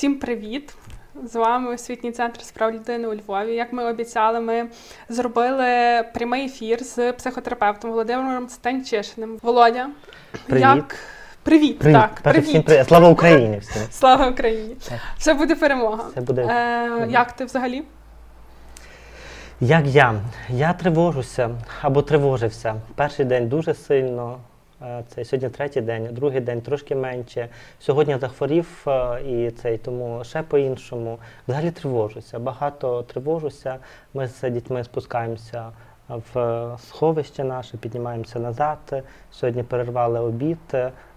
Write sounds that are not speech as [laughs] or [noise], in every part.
Всім привіт! З вами освітній центр справ людини у Львові. Як ми обіцяли, ми зробили прямий ефір з психотерапевтом Володимиром Станчишиним. Володя, Привіт. як привіт, Привіт. так, Перше, привіт. всім привіт. Слава Україні всім. [laughs] Слава Україні! Так. Це буде перемога. Це буде. Е, Як ти взагалі? Як я? Я тривожуся або тривожився. Перший день дуже сильно. Е, Це сьогодні третій день, другий день трошки менше. Сьогодні захворів е, і цей тому ще по-іншому. Взагалі тривожуся. Багато тривожуся. Ми з дітьми спускаємося в сховище наше, піднімаємося назад. Сьогодні перервали обід,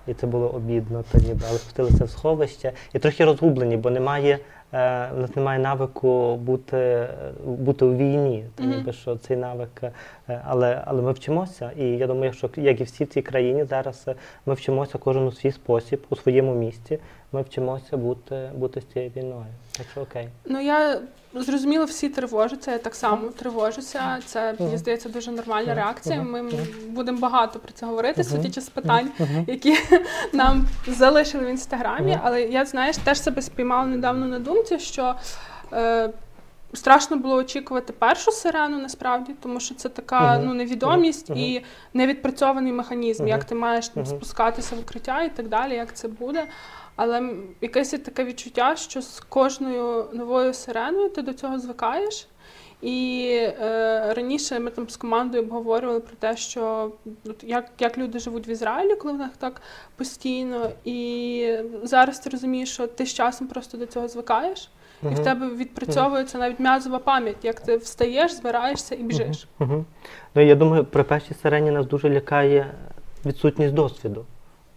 і це було обідно, то ніби, але спустилися в сховище. І трохи розгублені, бо немає. Е, У нас немає навику бути, е, бути у війні, тому mm -hmm. що цей навик, е, але, але ми вчимося. І я думаю, що як і всі в цій країні зараз е, ми вчимося кожен у свій спосіб, у своєму місці. Ми вчимося бути, бути з цією війною. Так що окей. Ну я зрозуміла, всі тривожаться. Я так само тривожуся. Це мені здається дуже нормальна реакція. Ми будемо багато про це говорити, судячи з питань. Які [laughs] нам залишили в інстаграмі. Але я знаєш, теж себе спіймала недавно на думці, що е, страшно було очікувати першу сирену насправді, тому що це така ну невідомість і невідпрацьований механізм, як ти маєш Мгм. спускатися в укриття і так далі, як це буде. Але якесь є таке відчуття, що з кожною новою сиреною ти до цього звикаєш. І е, раніше ми там з командою обговорювали про те, що от як, як люди живуть в Ізраїлі, коли в них так постійно. І зараз ти розумієш, що ти з часом просто до цього звикаєш, і в тебе відпрацьовується навіть м'язова пам'ять, як ти встаєш, збираєшся і біжиш. Угу. Ну, я думаю, при першій сирені нас дуже лякає відсутність досвіду,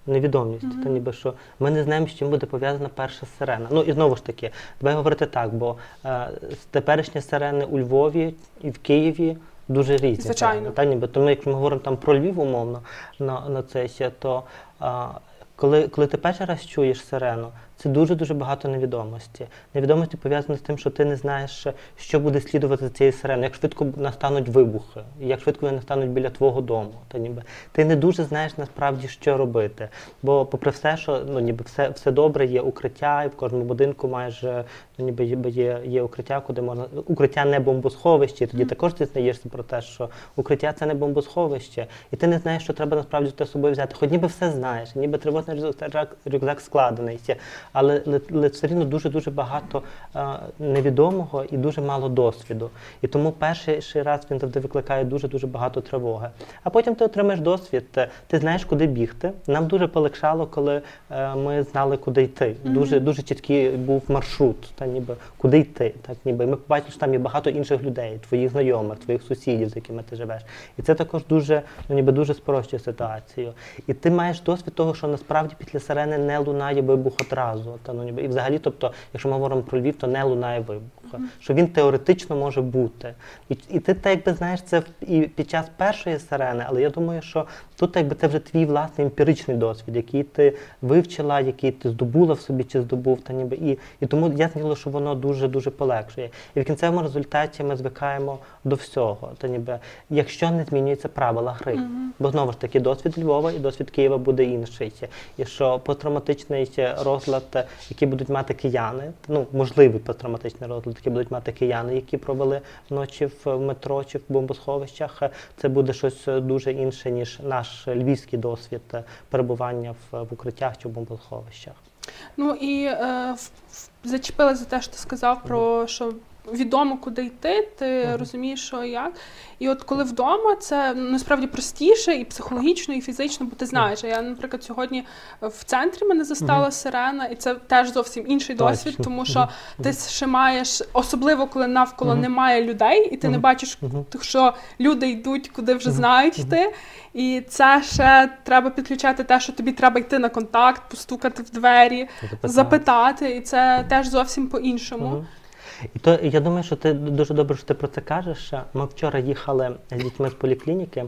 невідомість. -hmm. Та ніби що ми не знаємо, з чим буде пов'язана перша сирена. Ну і знову ж таки, давай говорити так, бо е, теперішні сирени у Львові і в Києві. Дуже різні. Звичайно. Та, ніби. Тому якщо ми говоримо там про Львів умовно на, на це то а, коли, коли ти перший раз чуєш сирену, це дуже-дуже багато невідомості. Невідомості пов'язані з тим, що ти не знаєш, що буде слідувати за цією сиреною, як швидко настануть вибухи, як швидко вони настануть біля твого дому. Та ніби ти не дуже знаєш насправді, що робити. Бо, попри все, що ну ніби все, все добре, є укриття, і в кожному будинку майже ну, ніби є, є, укриття, куди можна укриття не бомбосховище. І тоді Мгм. також дізнаєшся про те, що укриття це не бомбосховище, і ти не знаєш, що треба насправді з собою взяти. Хоч ніби все знаєш, ніби тривожний рюкзак, рюкзак складений, але, все рівно дуже дуже багато а, невідомого і дуже мало досвіду. І тому перший раз він завжди викликає дуже дуже багато тривоги. А потім ти отримаєш досвід, е, ти знаєш, куди бігти. Нам дуже полегшало, коли е, ми знали, куди йти. Дуже дуже чіткий був маршрут, та ніби куди йти. Так ніби ми побачили, що там є багато інших людей, твоїх знайомих, твоїх сусідів, з якими ти живеш. І це також дуже ну ніби дуже спрощує ситуацію. І ти маєш досвід того, що насправді після сирени не лунає вибух одразу. Та ну ніби і взагалі, тобто, якщо ми говоримо про Львів, то не лунає вибух. Що він теоретично може бути. І, і ти так якби знаєш це і під час першої сирени, але я думаю, що тут якби це вже твій власний емпіричний досвід, який ти вивчила, який ти здобула в собі чи здобув, та ніби і, і тому я знала, що воно дуже дуже полегшує. І в кінцевому результаті ми звикаємо до всього. Та ніби якщо не змінюються правила гри. Мгм. Бо знову ж таки досвід Львова і досвід Києва буде інший. І що посттравматичний розлад, е, який будуть мати кияни, ну можливий посттравматичний розлад, який будуть мати кияни, які провели ночі в метро чи в бомбосховищах, це буде щось е, дуже інше, ніж наш львівський досвід е, перебування в, укриттях чи в бомбосховищах. Ну і е, в- за те, що ти сказав про що. Відомо, куди йти, ти Мгм. розумієш, що і як. І от коли вдома, це насправді простіше і психологічно, і фізично, бо ти знаєш. А Я, наприклад, сьогодні в центрі мене застала Мгм. сирена, і це теж зовсім інший досвід, тому що ти ще маєш, особливо коли навколо немає людей, і ти не бачиш, що люди йдуть, куди вже знають йти. І це ще треба підключати те, що тобі треба йти на контакт, постукати в двері, запитати, і це теж зовсім по-іншому. І то я думаю, що ти дуже добре, що ти про це кажеш. Ми вчора їхали з дітьми з поліклініки,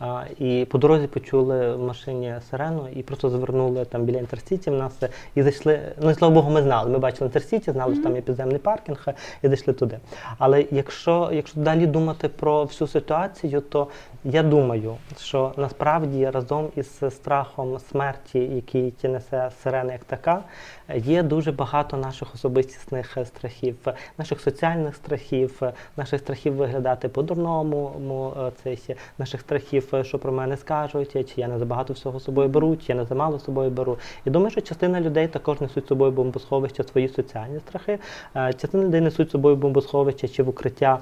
А, І по дорозі почули в машині сирену і просто звернули там біля інтерсіті в нас і зайшли. Ну і слава Богу, ми знали. Ми бачили інтерсіті, знали, що там є підземний паркінг, і зайшли туди. Але якщо, якщо далі думати про всю ситуацію, то я думаю, що насправді разом із страхом смерті, який ті несе сирена як така, є дуже багато наших особистісних страхів, наших соціальних страхів, наших страхів виглядати по-дурному, наших страхів, що про мене скажуть, чи я не забагато всього з собою беру, чи я не замало з собою беру. І думаю, що частина людей також несуть з собою бомбосховища свої соціальні страхи, частина людей несуть з собою бомбосховища чи в укриття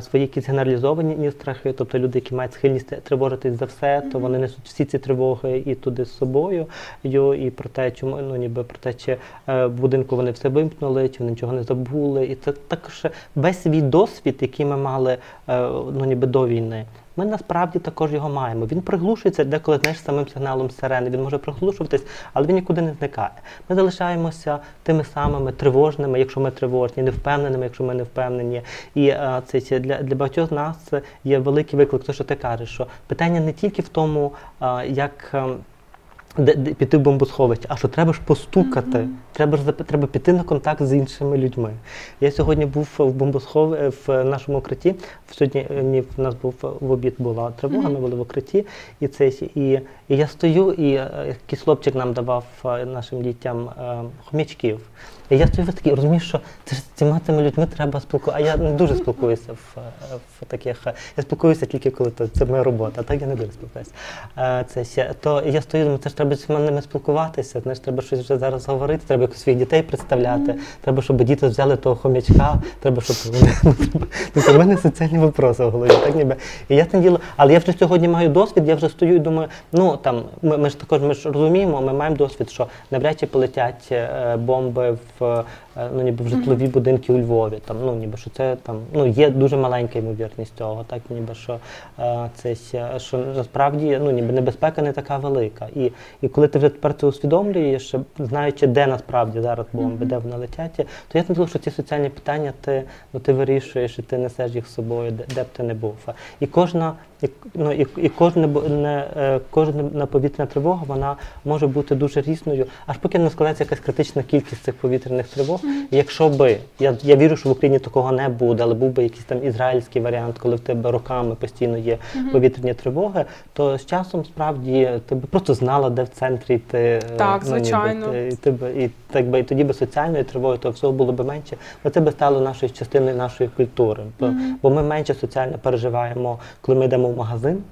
свої якісь генералізовані страхи, тобто люди, які мають схильність тривожитись за все, то вони несуть всі ці тривоги і туди з собою, і про те, чому ну ніби про те, чи е, в будинку вони все вимкнули, чи вони нічого не забули. І це також весь свій досвід, який ми мали е, ну ніби до війни. Ми насправді також його маємо. Він приглушується деколи знаєш, самим сигналом сирени. Він може приглушуватись, але він нікуди не зникає. Ми залишаємося тими самими тривожними, якщо ми тривожні, невпевненими, якщо ми не впевнені. І а, це для для багатьох нас є великий виклик, то що ти кажеш, що питання не тільки в тому, а, як. Де, де піти в бомбосховище, а що треба ж постукати, mm -hmm. треба ж треба піти на контакт з іншими людьми. Я сьогодні був в бомбосхові в нашому укритті. Сьогодні в нас був в обід була тривога, mm -hmm. ми були в укритті, і це і, і я стою, і якийсь хлопчик нам давав нашим дітям хомячків. І я стою такий, розумію, що це ж цими цими людьми треба спілкуватися. А я не дуже спілкуюся в, в таких. Я спілкуюся тільки коли то це моя робота, а так я не дуже спілкуюся. Це ще то я стою, думаю, це ж треба з ними спілкуватися. Знаєш, треба щось вже зараз говорити, треба якось своїх дітей представляти. Треба, щоб діти взяли того хомячка, треба, щоб [laughs] ну, це мене соціальні випроси в голові. Так ніби. І я діло, але я вже сьогодні маю досвід, я вже стою і думаю, ну там ми, ми ж також ми ж розуміємо, ми маємо досвід, що навряд чи полетять е, бомби в. Е, ну, ніби в житлові будинки у Львові. Там, ну, ніби що це там ну, є дуже маленька ймовірність цього, так ніби що е, це що насправді ну, ніби небезпека не така велика. І і коли ти вже тепер це усвідомлюєш, знаючи, де насправді зараз бомби, де вони летять, то я думаю, що ці соціальні питання ти ну, ти вирішуєш і ти несеш їх з собою, де, де б ти не був. І кожна і, ну, і, і кожне не, е, кожна повітряна тривога вона може бути дуже різною, аж поки не складається якась критична кількість цих повітряних тривог. Якщо би я я вірю, що в Україні такого не буде, але був би якийсь там ізраїльський варіант, коли в тебе роками постійно є повітряні тривоги, то з часом справді ти б просто знала, де в центрі ти так, ну, звичайно. Ніби, і ти б і так би і тоді би соціальної тривоги, то всього було б менше, бо це би стало нашою частиною нашої культури. -hmm. Бо ми менше соціально переживаємо, коли ми йдемо в магазин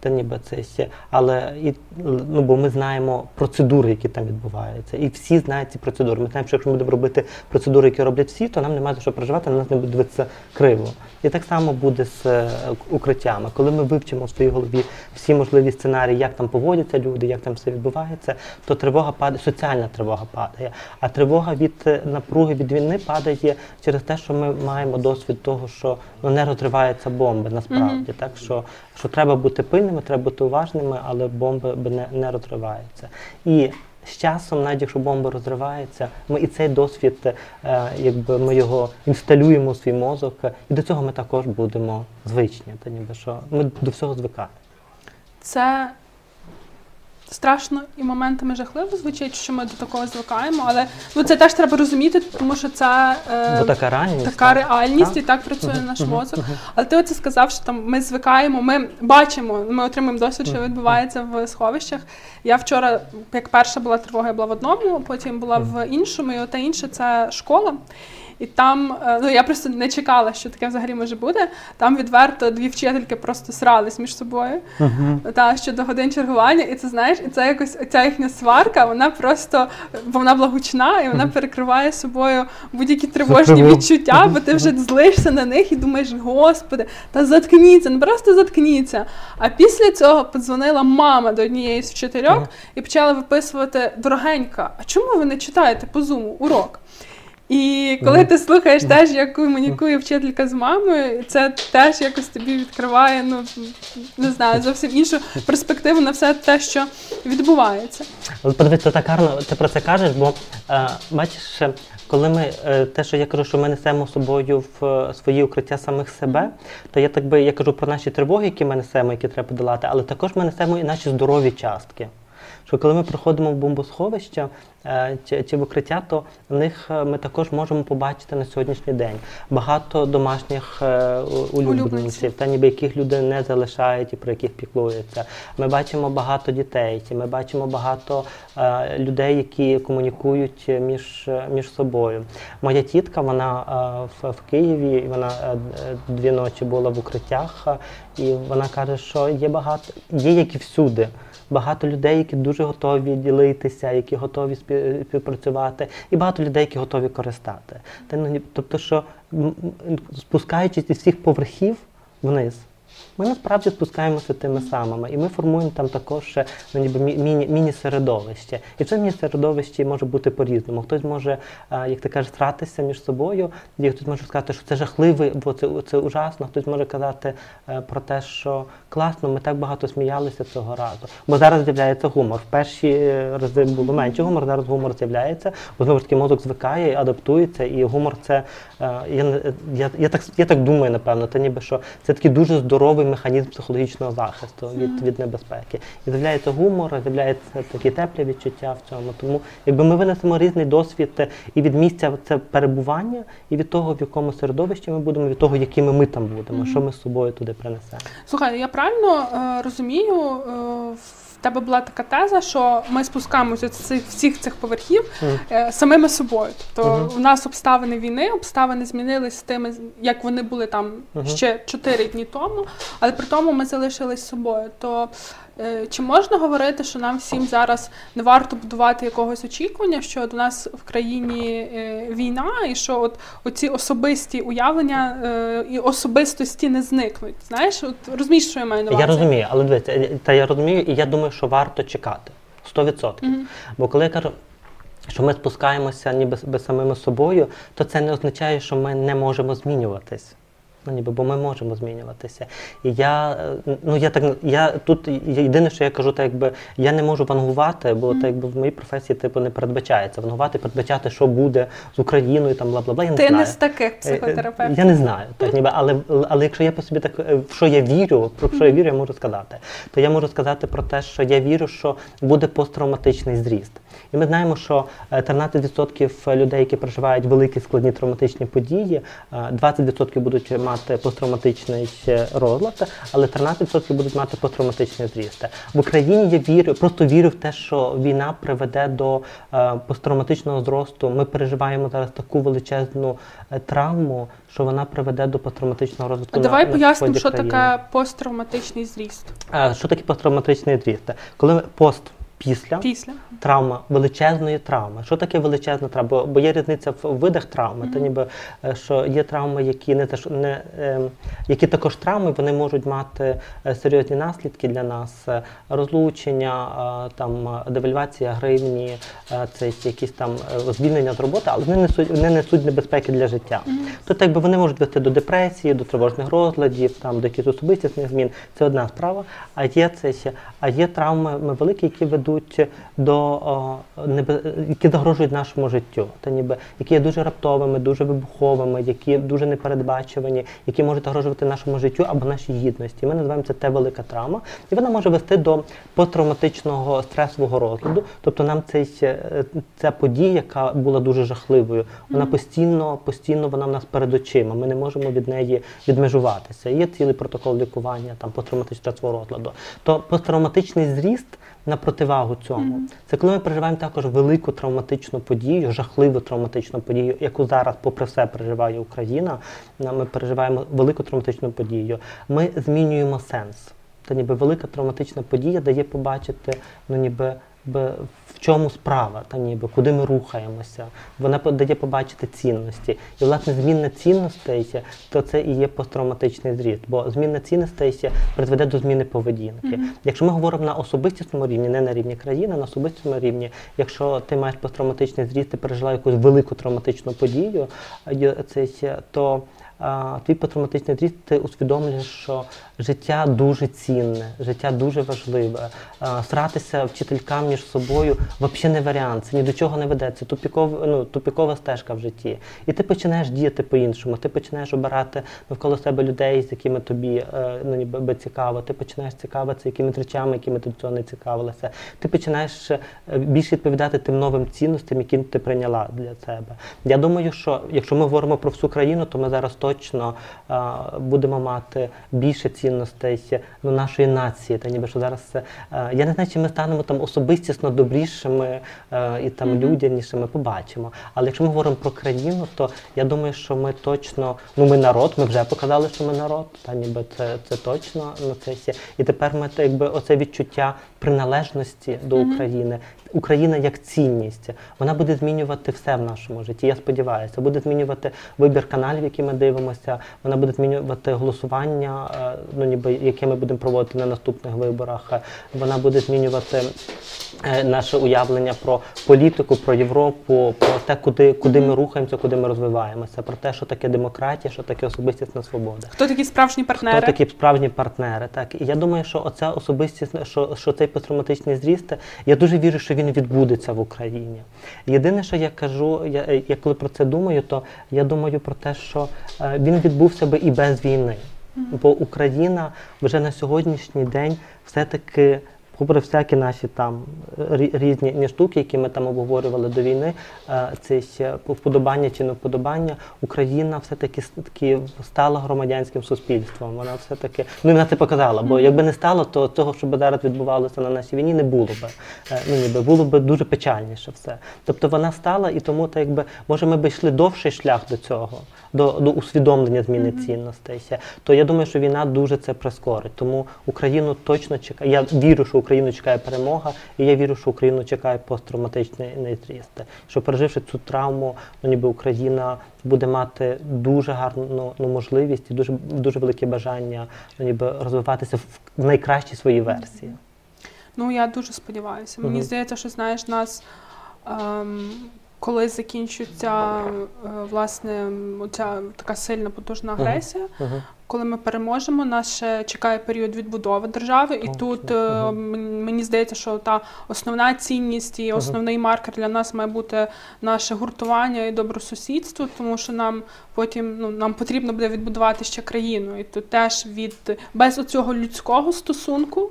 та ніби це ще. Але і ну бо ми знаємо процедури, які там відбуваються, і всі знають ці процедури. Ми знаємо, що якщо ми будемо робити процедури, які роблять всі, то нам немає за що переживати, на нас не буде дивитися криво. І так само буде з е, укриттями. Коли ми вивчимо в своїй голові всі можливі сценарії, як там поводяться люди, як там все відбувається, то тривога падає, соціальна тривога падає. А тривога від е, напруги від війни падає через те, що ми маємо досвід того, що ну не розриваються бомби насправді, mm -hmm. так що що треба бути пильними, треба бути уважними, але бомби не, не розриваються. І з часом, навіть якщо бомба розривається, ми і цей досвід, е, якби ми його інсталюємо у свій мозок, і до цього ми також будемо звичні. Та ніби що ми до всього звикаємо. Це страшно і моментами жахливо звучить, що ми до такого звикаємо, але ну це теж треба розуміти, тому що це е, така реальність, така реальність так? і так працює наш мозок. Але ти оце сказав, що там ми звикаємо, ми бачимо, ми отримуємо досвід, що відбувається в сховищах. Я вчора, як перша була тривога, я була в одному, потім була в іншому, і оте інше це школа. І там, е, ну я просто не чекала, що таке взагалі може бути. Там відверто дві вчительки просто срались між собою uh-huh. та щодо годин чергування. І це знаєш, і це якось ця їхня сварка, вона просто вона благучна і вона перекриває собою будь-які тривожні відчуття, бо ти вже злишся на них і думаєш, господи, та заткніться, не просто заткніться. А після цього подзвонила мама до однієї з вчительок uh-huh. і почала виписувати дорогенька. А чому ви не читаєте по зуму урок? І коли ти слухаєш теж, як комунікує вчителька з мамою, це теж якось тобі відкриває, ну не знаю, зовсім іншу перспективу на все те, що відбувається. Це так гарно, ти про це кажеш, бо е, бачиш, коли ми е, те, що я кажу, що ми несемо собою в е, свої укриття самих себе, то я так би я кажу про наші тривоги, які ми несемо, які треба подолати, але також ми несемо і наші здорові частки. Що коли ми приходимо в бомбосховище е, чи, чи в укриття, то в них е, ми також можемо побачити на сьогоднішній день багато домашніх е, Улюбленців. та ніби яких люди не залишають і про яких піклуються. Ми бачимо багато дітей, ми бачимо багато людей, які комунікують між, між собою. Моя тітка, вона в, в Києві, вона дві ночі була в укриттях, і вона каже, що є багато, є як і всюди. Багато людей, які дуже готові ділитися, які готові співпрацювати, і багато людей, які готові користати. Та, ну, Тобто, що спускаючись із всіх поверхів вниз, ми насправді спускаємося тими самими, і ми формуємо там також ну, ніби міні, міні-середовище. І це міні-середовище може бути по-різному. Хтось може, як ти кажеш, стратися між собою, і хтось може сказати, що це жахливо, бо це, це ужасно. Хтось може казати е, про те, що класно, ми так багато сміялися цього разу. Бо зараз з'являється гумор. В перші е, рази було менше гумор, зараз гумор з'являється, бо знову ж таки мозок звикає, адаптується, і гумор це я, не- я, я, так, я так думаю, напевно, це ніби що це такий дуже здоровий механізм психологічного захисту від, від небезпеки. І з'являється гумор, з'являються такі теплі відчуття в цьому. Тому якби ми винесемо різний досвід е, і від місця це перебування, і від того, в якому середовищі ми будемо, від того, якими ми там будемо, що ми з собою туди принесемо. Слухай, я правильно е, розумію, е, в тебе була така теза, що ми спускаємося з цих всіх цих поверхів е, самими собою. Тобто Мгм. в нас обставини війни, обставини змінились з тими, як вони були там Мгм. ще 4 дні тому, але при тому ми залишились собою. То чи можна говорити, що нам всім зараз не варто будувати якогось очікування, що до нас в країні е, війна, і що от оці особисті уявлення е, і особистості не зникнуть? Знаєш, от розумієш, що я маю на увазі? Я розумію, але дивіться, е, та я розумію, і я думаю, що варто чекати 100%. Мгм. Бо коли я кажу, що ми спускаємося ніби самими собою, то це не означає, що ми не можемо змінюватись. Ну, ніби, бо ми можемо змінюватися. І я, е, ну, я так, я тут єдине, що я кажу, так якби я не можу вангувати, бо так якби в моїй професії типу не передбачається. Вангувати, передбачати, що буде з Україною, там бла бла бла. Я не Ти знаю. не з таких Е, е, психотерапевтів. Я не знаю, так ніби, але, але якщо я по собі так в що я вірю, про що я вірю, я можу сказати. То я можу сказати про те, що я вірю, що буде посттравматичний зріст. І ми знаємо, що е, 13% людей, які проживають великі складні травматичні події, е, 20% будуть мати посттравматичний е, розлад, але 13% будуть мати посттравматичний зріст. В Україні я вірю, просто вірю в те, що війна приведе до е, посттравматичного зросту. Ми переживаємо зараз таку величезну е, травму, що вона приведе до посттравматичного розвитку. Давай на, пояснимо, на що таке посттравматичний зріст А, що таке посттравматичний зріст? Коли ми- пост після після. травма величезної травми. Що таке величезна травма? Бо, бо є різниця в видах травми. Та ніби е, що є травми, які не теж не ем, які також травми, вони можуть мати е, серйозні наслідки для нас: Е, розлучення, е, там е, девальвація гривні, е, це якісь там е, звільнення з роботи, але вони несуть вони несуть небезпеки для життя. Тобто, якби вони можуть вести до депресії, до тривожних розладів, там до якихось особистісних змін. Це одна справа. А є це ще, а є травми великі, які ведуть до о, небе- які загрожують нашому життю, та ніби які є дуже раптовими, дуже вибуховими, які дуже непередбачувані, які можуть загрожувати нашому життю або нашій гідності. Ми називаємо це те велика травма, і вона може вести до посттравматичного стресового розладу. Тобто нам цей, е, ця подія, яка була дуже жахливою, вона постійно, постійно вона в нас перед очима. Ми не можемо від неї відмежуватися. Є цілий протокол лікування там посттравматичного стресового розладу. То посттравматичний зріст на противагу цьому. Це коли ми переживаємо також велику травматичну подію, жахливу травматичну подію, яку зараз, попри все, переживає Україна. На- Ми переживаємо велику травматичну подію. Ми змінюємо сенс. Та ніби велика травматична подія дає побачити, ну ніби якби, в чому справа, та ніби куди ми рухаємося. Вона дає побачити цінності. І власне зміна цінностей, то це і є посттравматичний зріст, бо зміна цінностей призведе до зміни поведінки. Mm-hmm. Якщо ми говоримо на особистісному рівні, не на рівні країни, на особистому рівні, якщо ти маєш посттравматичний зріст, ти пережила якусь велику травматичну подію, це то твій посттравматичний зріст, ти усвідомлюєш, що життя дуже цінне, життя дуже важливе. Сратися вчителькам між собою взагалі не варіант, це ні до чого не веде. Це тупікова, ну, тупікова стежка в житті. І ти починаєш діяти по-іншому, ти починаєш обирати навколо себе людей, з якими тобі е, ну, ніби цікаво, ти починаєш цікавитися якимись речами, якими ти до цього не цікавилася. Ти починаєш е, більше відповідати тим новим цінностям, які ти прийняла для себе. Я думаю, що якщо ми говоримо про всю країну, то ми зараз точно будемо мати більше цінностей ну, нашої нації. Та ніби що зараз це я не знаю, чи ми станемо там особистісно добрішими і там mm-hmm. людянішими, побачимо. Але якщо ми говоримо про країну, то я думаю, що ми точно, ну ми народ, ми вже показали, що ми народ, та ніби це це точно на це. І тепер ми якби оце відчуття приналежності до. України. Україна як цінність, вона буде змінювати все в нашому житті. Я сподіваюся, буде змінювати вибір каналів, які ми дивимося. Вона буде змінювати голосування, е, ну ніби яке ми будемо проводити на наступних виборах. Вона буде змінювати е, наше уявлення про політику, про Європу, про те, куди куди ми рухаємося, куди ми розвиваємося, про те, що таке демократія, що таке особистісна свобода. Хто такі справжні партнери? Хто такі справжні партнери? Так і я думаю, що оця особистість, що, що цей посттравматичний зріст, я дуже вірю, що він відбудеться в Україні. Єдине, що я кажу, я, я коли про це думаю, то я думаю про те, що е, він відбувся би і без війни. Бо Україна вже на сьогоднішній день все-таки попри всякі наші там різні штуки, які ми там обговорювали до війни, е, це ще вподобання чи не вподобання, Україна все-таки таки стала громадянським суспільством. Вона все-таки ну вона це показала. Бо якби не стало, то того, що би зараз відбувалося на нашій війні, не було би. Е, ну ніби було б дуже печальніше все. Тобто вона стала, і тому так якби може ми би йшли довший шлях до цього, до до усвідомлення зміни цінностей. То я думаю, що війна дуже це прискорить. Тому Україну точно чекає. Я вірю, що Україну чекає перемога, і я вірю, що Україну чекає посттравматичний нейтріст. Що переживши цю травму, ну ніби Україна буде мати дуже гарну ну, можливість і дуже дуже велике бажання ну, ніби розвиватися в найкращій своїй версії. Ну я дуже сподіваюся. Мені угу. здається, що знаєш нас. Ем, коли закінчується е, власне ця така сильна потужна агресія, uh-huh. Uh-huh. Коли ми переможемо, нас ще чекає період відбудови держави, і uh-huh. тут uh-huh. мені здається, що та основна цінність і основний маркер для нас має бути наше гуртування і добросусідство, тому що нам потім ну нам потрібно буде відбудувати ще країну, і тут теж від без оцього людського стосунку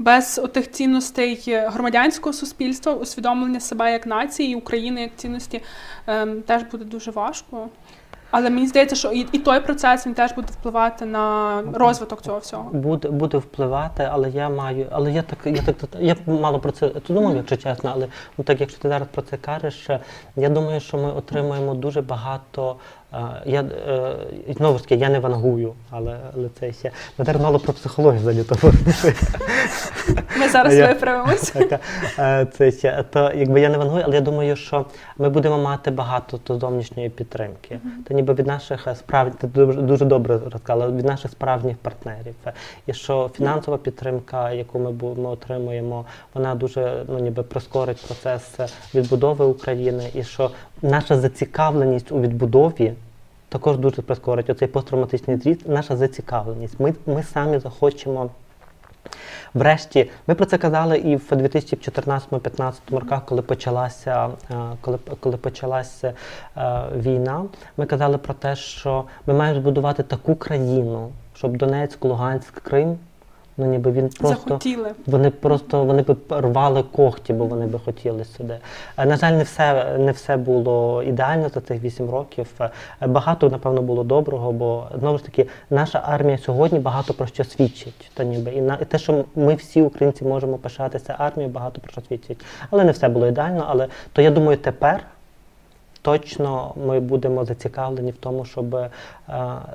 без отих цінностей громадянського суспільства, усвідомлення себе як нації, України як цінності ем, теж буде дуже важко. Але мені здається, що і, і той процес він теж буде впливати на розвиток цього всього. Буде буде впливати, але я маю, але я так, я так я мало про це думав, якщо чесно, але ну так, якщо ти зараз про це кажеш, я думаю, що ми отримуємо дуже багато я е, знову ж таки, я не вангую, але але це ще ми зараз мало про психологію залітово. Ми зараз виправимось. Е, це ще то, якби я не вангую, але я думаю, що ми будемо мати багато то зовнішньої підтримки. Та ніби від наших ти дуже, дуже добре розказала, від наших справжніх партнерів. І що фінансова підтримка, яку ми ми отримуємо, вона дуже ну ніби прискорить процес відбудови України, і що наша зацікавленість у відбудові також дуже прискорить оцей посттравматичний зріст, наша зацікавленість. Ми, Ми самі захочемо. Врешті, ми про це казали і в 2014-15 роках, коли почалася е, коли, коли почалася е, війна, ми казали про те, що ми маємо збудувати таку країну, щоб Донецьк, Луганськ, Крим Ну ніби він просто Захотіли. вони просто вони би рвали когті, бо вони би хотіли сюди. Е, на жаль, не все не все було ідеально за цих вісім років. Е, багато, напевно, було доброго, бо знову ж таки наша армія сьогодні багато про що свідчить. Та ніби і на і те, що ми всі українці можемо пишатися армією, багато про що свідчить. Але не все було ідеально. Але то я думаю, тепер точно ми будемо зацікавлені в тому, щоб е,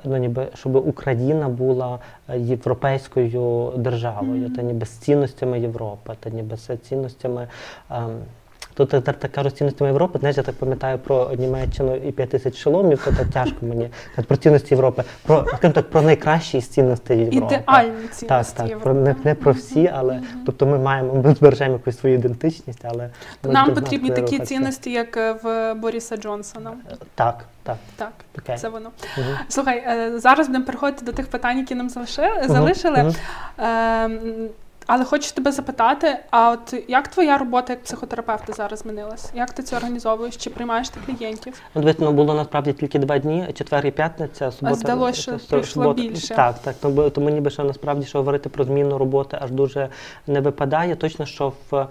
ну, ніби щоб Україна була європейською державою, та ніби з цінностями Європи, та ніби з цінностями. Тут так, так кажуть цінностями Європи, знаєш, я так пам'ятаю про Німеччину і 5 тисяч шоломів, то так тяжко мені про цінності Європи, про скажімо так, про найкращі з цінностей Європи. Ідеальні цінності так, Європи. про не, не про всі, але тобто ми маємо ми збережемо якусь свою ідентичність, але Нам потрібні такі рухатися. цінності, як е, в Бориса Джонсона. Так, так. Так, Окей. це воно. Мгм. Слухай, е, зараз будемо переходити до тих питань, які нам залиши- залишили. мгм. Ем, Але хочу тебе запитати: а от як твоя робота як психотерапевта зараз змінилась? Як ти це організовуєш? Чи приймаєш ти клієнтів? Ну, дивись, ну було насправді тільки два дні, четвер і п'ятниця, субота. здалось, що та- та- прийшло субота. більше. Так, так. Тому, тому ніби що насправді що говорити про зміну роботи аж дуже не випадає. Точно, що в а,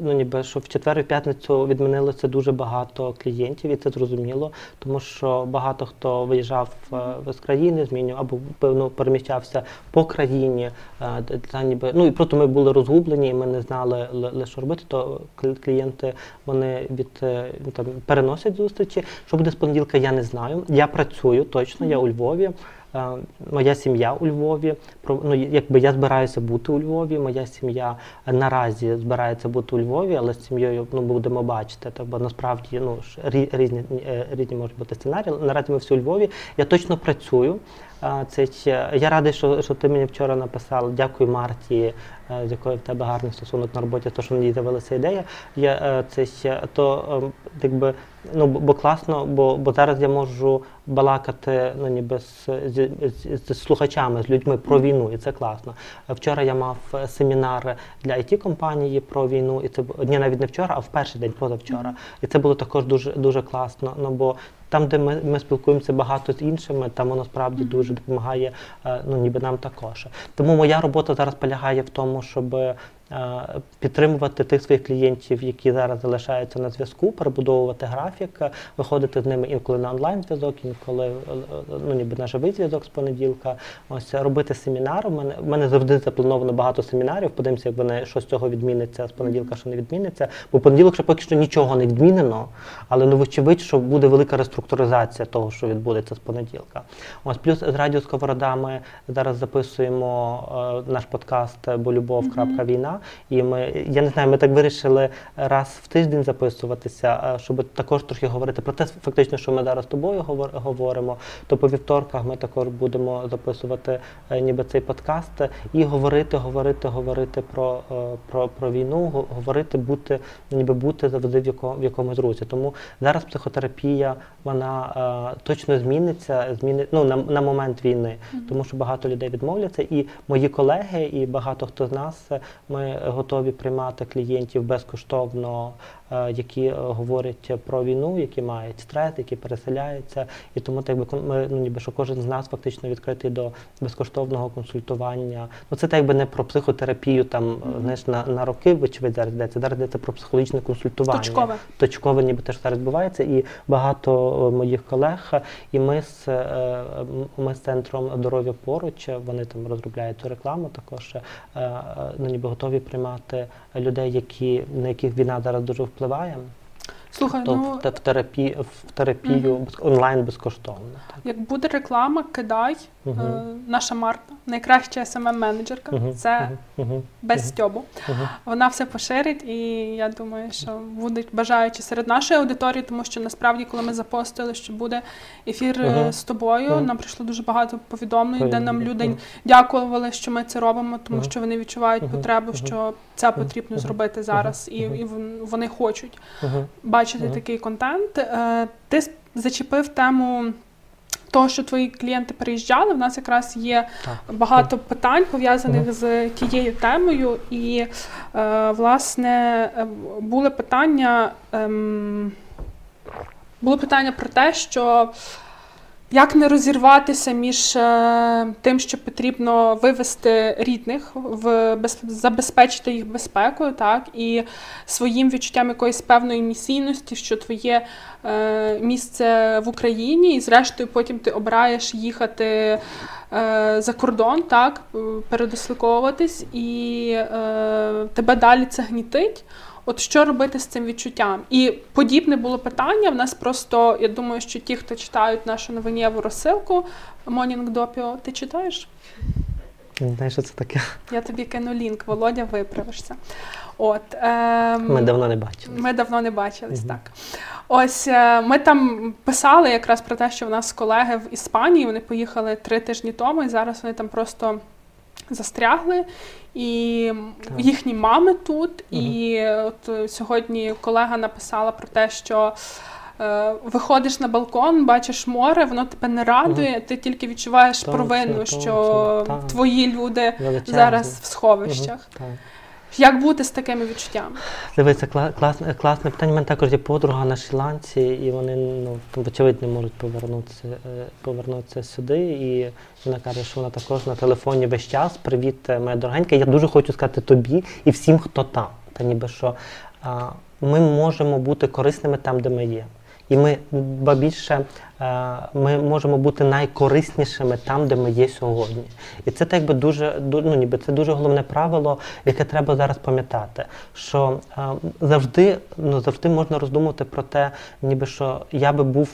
ну ніби що в четвер і п'ятницю відмінилося дуже багато клієнтів, і це зрозуміло, тому що багато хто виїжджав е, з країни, змінював або певно переміщався по країні. е, Та ніби ну і просто ми були розгублені, і ми не знали ли- ли, що робити. То кл- клієнти вони від е, там переносять зустрічі. Що буде з понеділка, я не знаю. Я працюю точно, я у Львові. Е, Моя сім'я у Львові. Про- Ну, якби я збираюся бути у Львові. Моя сім'я наразі збирається бути у Львові, але з сім'єю ну, будемо бачити. Та, бо насправді ну, різні, е, різні можуть бути сценарії. Наразі ми всі у Львові. Я точно працюю. Це, я радий, що, що ти мені вчора написав. Дякую Марті, е, з якою в тебе гарний стосунок на роботі, то що мені з'явилася ідея. Я, е, це то ем, якби, ну, бо класно, бо, бо зараз я можу балакати ну, ніби з, з, з, з слухачами, з людьми про війну, і це класно. Вчора я мав е, семінар для it компанії про війну, і це ні, навіть не вчора, а в перший день позавчора. І це було також дуже дуже класно. Ну бо там, де ми, ми спілкуємося багато з іншими, там воно справді дуже допомагає, е, ну ніби нам також. Тому моя робота зараз полягає в тому, щоб підтримувати тих своїх клієнтів, які зараз залишаються на зв'язку, перебудовувати графік, виходити з ними інколи на онлайн зв'язок, інколи е, е, ну ніби на живий зв'язок з понеділка. Ось робити семінари. У мене, у мене завжди заплановано багато семінарів. Подивимося, як вони що з цього відміниться з понеділка, що не відміниться. Бо понеділок ще поки що нічого не відмінено, але ну вочевидь, що буде велика реструктуризація того, що відбудеться з понеділка. Ось плюс з радіо Сковорода ми зараз записуємо е, наш подкаст болюбов.війна. І ми, я не знаю, ми так вирішили раз в тиждень записуватися, е, щоб також трохи говорити про те, фактично, що ми зараз з тобою говор- говоримо. То по вівторках ми також будемо записувати е, ніби цей подкаст і говорити, говорити, говорити про, е, про, про війну, го- говорити, бути, ніби бути завжди в, яко, в якомусь русі. Тому зараз психотерапія вона е, точно зміниться, зміни, ну, на, на момент війни, тому що багато людей відмовляться. І мої колеги, і багато хто з нас, ми готові приймати клієнтів безкоштовно, які е, говорять про війну, які мають стрес, які переселяються. І тому так би ми, ну, ніби що кожен з нас фактично відкритий до безкоштовного консультування. Ну це так би не про психотерапію там, е, знаєш, на, на роки, вочевидь, зараз йдеться. Зараз йдеться про психологічне консультування Точкове. точкове, ніби теж зараз відбувається, і багато е, моїх колег, і ми з е, ми з центром здоров'я поруч, е, вони там розробляють цю рекламу. Також е, е, ну, ніби готові приймати людей, які на яких війна зараз дуже впливає. Слухай, То ну в, те- в терапію в терапію угу. онлайн безкоштовно. Так. як буде реклама, кидай. Е, наша Марта, найкраща smm менеджерка. Мгм, Це мгм, без стьобу. Вона все поширить, і я думаю, що будуть бажаючі серед нашої аудиторії, тому що насправді, коли ми запостили, що буде ефір е, з тобою, нам прийшло дуже багато повідомлень, де нам люди дякували, що ми це робимо, тому що вони відчувають потребу, що це потрібно зробити зараз, і, і вони хочуть бачити такий контент. Е, Ти зачепив тему. Того, що твої клієнти переїжджали, в нас якраз є Так. багато питань пов'язаних з тією темою, і е, власне е, були питання. Е, було питання про те, що як не розірватися між е, тим, що потрібно вивести рідних, в без, забезпечити їх безпекою, так, і своїм відчуттям якоїсь певної місійності, що твоє е, місце в Україні, і зрештою потім ти обираєш їхати е, за кордон, так, передислоковуватись, і тебе далі це гнітить. От що робити з цим відчуттям? І подібне було питання. В нас просто, я думаю, що ті, хто читають нашу новинєву розсилку Morning Допіо, ти читаєш? Не знаю, що це таке. Я тобі кину лінк, Володя, виправишся. От, ем, Ми давно не бачили. Ми давно не бачились, Мгм. так. Ось е, ми там писали якраз про те, що в нас колеги в Іспанії вони поїхали три тижні тому, і зараз вони там просто застрягли. І Так. їхні мами тут. І от сьогодні колега написала про те, що. е, Виходиш на балкон, бачиш море, воно тебе не радує, ти тільки відчуваєш провину, що твої люди зараз в сховищах. Угу. Як бути з такими відчуттями? Дивися, кла- класне, класне питання. У мене також є подруга на Шрі-Ланці, і вони, ну, не можуть повернутися, е, повернутися сюди. І вона каже, що вона також на телефоні весь час. Привіт, е, моя дорогенька. Я дуже хочу сказати тобі і всім, хто там. Та ніби що а, ми можемо бути корисними там, де ми є. І ми ба більше е, ми можемо бути найкориснішими там, де ми є сьогодні. І це так би дуже ду- ну, ніби це дуже головне правило, яке треба зараз пам'ятати. Що е, завжди, ну завжди можна роздумувати про те, ніби що я би був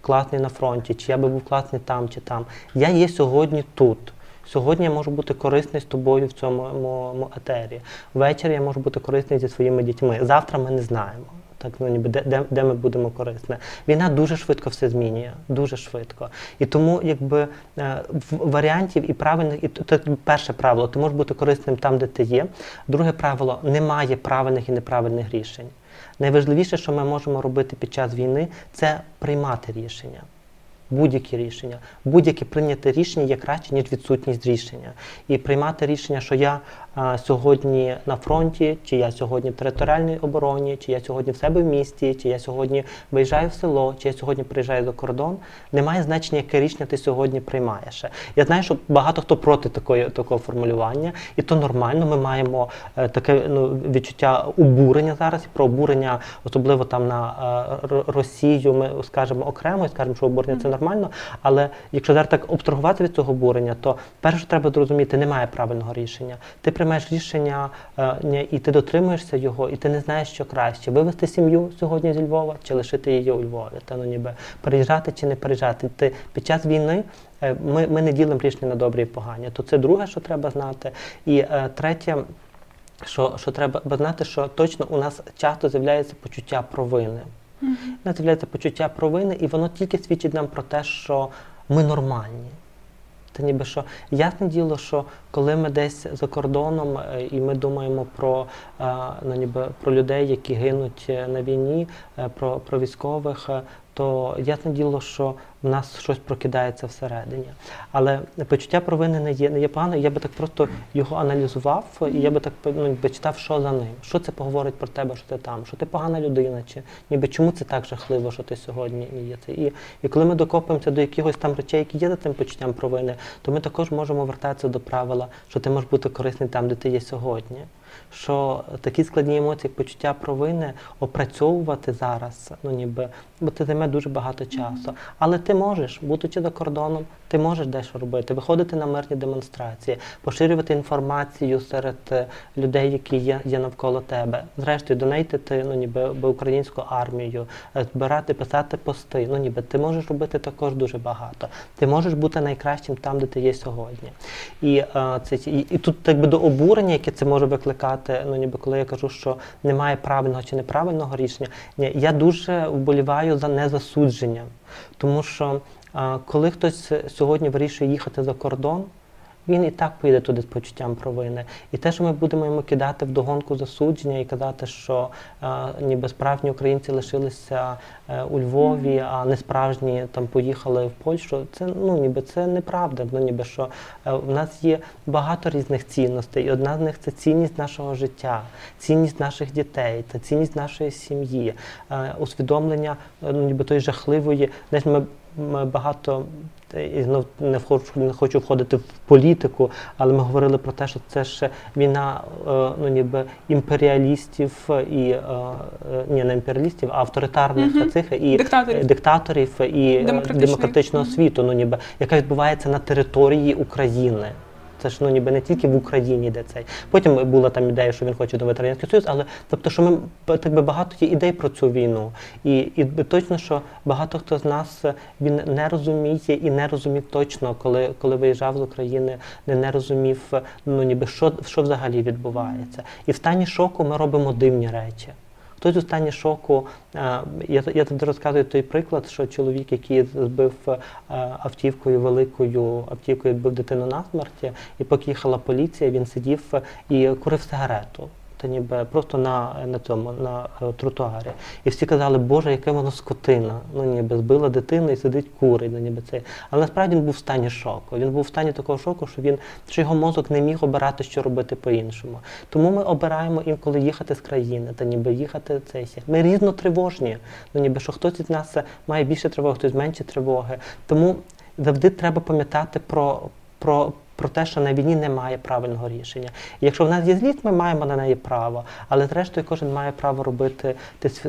класний на фронті, чи я би був класний там чи там. Я є сьогодні тут. Сьогодні я можу бути корисний з тобою в цьому етері. Ввечері я можу бути корисний зі своїми дітьми. Завтра ми не знаємо. Так, ну ніби де, де, де ми будемо корисні. Війна дуже швидко все змінює, дуже швидко. І тому, якби е, варіантів і правильних, і це перше правило, ти можеш бути корисним там, де ти є. Друге правило немає правильних і неправильних рішень. Найважливіше, що ми можемо робити під час війни, це приймати рішення. Будь-які рішення, будь-яке прийняте рішення є краще, ніж відсутність рішення. І приймати рішення, що я сьогодні на фронті, чи я сьогодні в територіальній обороні, чи я сьогодні в себе в місті, чи я сьогодні виїжджаю в село, чи я сьогодні приїжджаю за кордон, не має значення, яке рішення ти сьогодні приймаєш. Я знаю, що багато хто проти такої, такого формулювання, і то нормально. Ми маємо е, таке ну, відчуття обурення зараз, про обурення, особливо там на е, Росію, ми скажемо окремо і скажемо, що обурення це нормально. Але якщо зараз так обстрагувати від цього обурення, то перше, що треба зрозуміти, немає правильного рішення. Ти приймаєш рішення е, і ти дотримуєшся його, і ти не знаєш, що краще вивезти сім'ю сьогодні зі Львова чи лишити її у Львові. Та ну ніби переїжджати чи не переїжджати. Ти під час війни. е, Ми, ми не ділимо рішення на добрі і погані. То це друге, що треба знати. І е, третє, що, що треба знати, що точно у нас часто з'являється почуття провини. У нас з'являється почуття провини, і воно тільки свідчить нам про те, що ми нормальні. Це ніби що ясне діло, що коли ми десь за кордоном е, і ми думаємо про, е, ну, ніби, про людей, які гинуть е, на війні, про, про військових, то ясне діло, що в нас щось прокидається всередині. Але почуття провини не є, не є погано. Я би так просто його аналізував, і я би так ну, ніби читав, що за ним. Що це поговорить про тебе, що ти там, що ти погана людина, чи ніби чому це так жахливо, що ти сьогодні є це. І, і коли ми докопуємося до якихось там речей, які є за цим почуттям провини, то ми також можемо вертатися до правила, що ти можеш бути корисний там, де ти є сьогодні. Що такі складні емоції, як почуття провини, опрацьовувати зараз, ну ніби, бо це займе дуже багато часу. Але ти можеш, будучи за кордоном, ти можеш дещо робити, виходити на мирні демонстрації, поширювати інформацію серед е, людей, які є, є навколо тебе. Зрештою, донейтити ну, ніби українську армію, е, збирати, писати пости. Ну ніби ти можеш робити також дуже багато. Ти можеш бути найкращим там, де ти є сьогодні. І, е, це, і, і тут так би до обурення, яке це може викликати, ну ніби коли я кажу, що немає правильного чи неправильного рішення, ні, я дуже вболіваю за незасудження. Тому що а, коли хтось сьогодні вирішує їхати за кордон, він і так поїде туди з почуттям провини. І те, що ми будемо йому кидати в догонку засудження і казати, що а, ніби справжні українці лишилися е, у Львові, а не справжні там поїхали в Польщу, це ну ніби це неправда. Ну ніби що е, в нас є багато різних цінностей, і одна з них це цінність нашого життя, цінність наших дітей та цінність нашої сім'ї, е, усвідомлення е, ну, ніби тої жахливої, знаєш, ми ми багато і знов не хочу, не хочу входити в політику, але ми говорили про те, що це ще війна е, ну ніби імперіалістів і е, е, ні, не імперіалістів, а авторитарних угу. цих і Диктаторів. диктаторів і демократичного світу, ну ніби яка відбувається на території України. Це ж ну ніби не тільки в Україні де цей. Потім була там ідея, що він хоче відновити Радянський Союз, але тобто, що ми так би багато є ідей про цю війну. І, і точно, що багато хто з нас е, він не розуміє і не розумів точно, коли коли виїжджав з України, не, не розумів, е, ну ніби що, що взагалі відбувається. І в стані шоку ми робимо дивні речі. Хтось у стані шоку, е, я я завжди розказую той приклад, що чоловік, який збив е, автівкою великою автівкою, збив дитину на смерті, і поки їхала поліція, він сидів і курив сигарету та ніби просто на на цьому на е, тротуарі. І всі казали, Боже, яке воно скотина. Ну ніби збила дитину і сидить курить. Ну, ніби це. Але насправді він був в стані шоку. Він був в стані такого шоку, що він що його мозок не міг обирати, що робити по-іншому. Тому ми обираємо інколи їхати з країни, та ніби їхати цей. Ми різно тривожні. Ну ніби що хтось від нас має більше тривоги, хтось менше тривоги. Тому завжди треба пам'ятати про, про про те, що на війні немає правильного рішення. І якщо в нас є злість, ми маємо на неї право, але зрештою кожен має право робити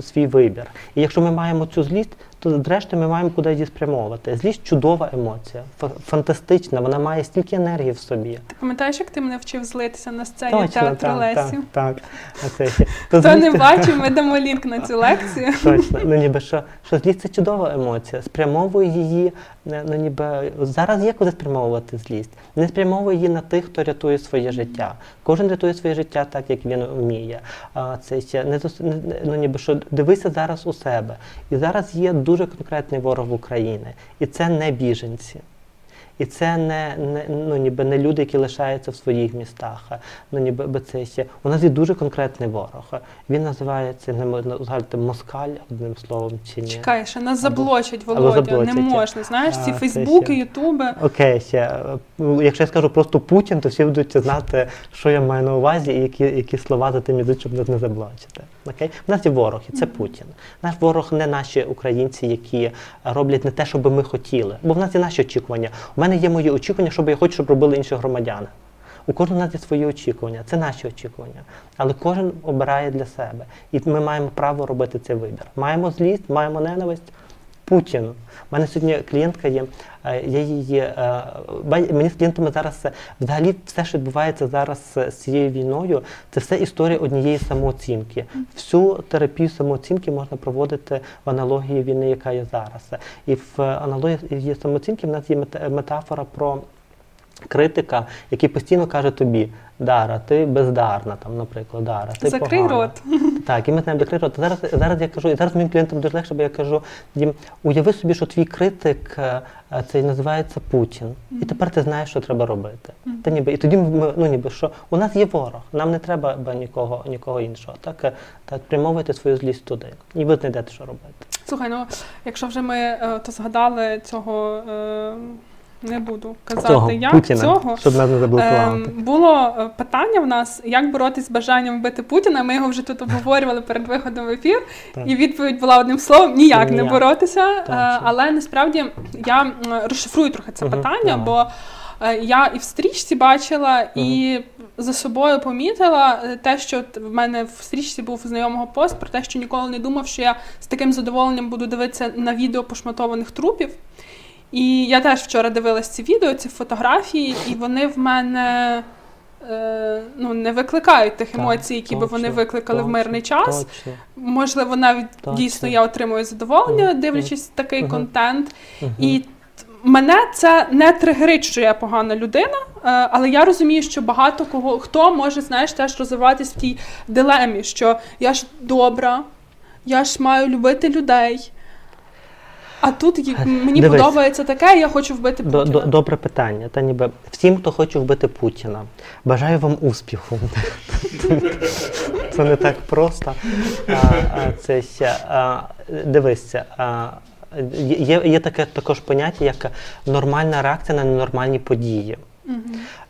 свій вибір. І якщо ми маємо цю злість, зрештою ми маємо куди її спрямовувати. Злість чудова емоція, фантастична, вона має стільки енергії в собі. Ти пам'ятаєш, як ти мене вчив злитися на сцені Точно, театру так, Лесі? Так, [laughs] так. Хто злість... не бачив, ми дамо лінк на цю лекцію. [laughs] Точно, ну ніби що, що злість це чудова емоція. Спрямовує її, ну ніби зараз є куди спрямовувати злість. Не спрямовує її на тих, хто рятує своє життя. Кожен рятує своє життя так, як він вміє. А це ще не ну, ніби що дивися зараз у себе. І зараз є дуже конкретний ворог України, і це не біженці. І це не не, ну, ніби не люди, які лишаються в своїх містах. Ну, ніби це ще. У нас є дуже конкретний ворог. Він називається не можна згадати москаль, одним словом, чи ні. Чекай, ще нас заблочать, Володя. Не можна. Знаєш, ці Фейсбуки, Ютуби. Окей, ще. Якщо я скажу просто Путін, то всі будуть знати, що я маю на увазі, і які які слова за тим ідуть, щоб нас не заблочити. Окей? У нас є ворог, і це Путін. Наш ворог не наші українці, які роблять не те, що би ми хотіли. Бо в нас є наші очікування. У мене є мої очікування, що я хочу, щоб робили інші громадяни. У кожного нас є свої очікування, це наші очікування. Але кожен обирає для себе. І ми маємо право робити цей вибір. Маємо злість, маємо ненависть. Путін. У мене сьогодні клієнтка є, е, я її е, мені з клієнтами зараз взагалі все, що відбувається зараз з цією війною, це все історія однієї самооцінки. Всю терапію самооцінки можна проводити в аналогії війни, яка є зараз. І в аналогії самооцінки в нас є метафора про критика, який постійно каже тобі. Дара, ти бездарна, там, наприклад, Дара, ти Закрий погана. рот. [laughs] Так, і ми знаємо, закрий рот. Зараз зараз я кажу, і зараз моїм клієнтам дуже легше, бо я кажу, їм уяви собі, що твій критик е, це називається Путін. І тепер ти знаєш, що треба робити. Та ніби, І тоді ми ну ніби що у нас є ворог, нам не треба нікого нікого іншого. Так, е, так прямовуйте свою злість туди. І ви знайдете, що робити. Слухай, ну якщо вже ми е, то згадали цього. Е не буду казати, цього, як Путіна, цього щоб нас не заблокувати. Ем, було е, питання в нас, як боротись з бажанням вбити Путіна. Ми його вже тут обговорювали перед виходом в ефір, так. і відповідь була одним словом: ніяк, ніяк. не боротися. Е, але насправді я розшифрую трохи це угу, питання, давай. бо е, я і в стрічці бачила, і за собою помітила те, що в мене в стрічці був знайомого пост про те, що ніколи не думав, що я з таким задоволенням буду дивитися на відео пошматованих трупів. І я теж вчора дивилась ці відео, ці фотографії, і вони в мене е, ну, не викликають тих так, емоцій, які точно, би вони викликали точно, в мирний час. Точно. Можливо, навіть дійсно я отримую задоволення, дивлячись uh такий uh контент. uh І мене це не тригерить, що я погана людина, е, але я розумію, що багато кого хто може знаєш, теж розвиватись в тій дилемі, що я ж добра, я ж маю любити людей. А тут мені Дивись, подобається таке, я хочу вбити Путіна. До, до, добре питання. Та ніби всім, хто хоче вбити Путіна, бажаю вам успіху. Це не так просто. А, а, це ще, а, Дивися, а, є є таке також поняття, як нормальна реакція на ненормальні події.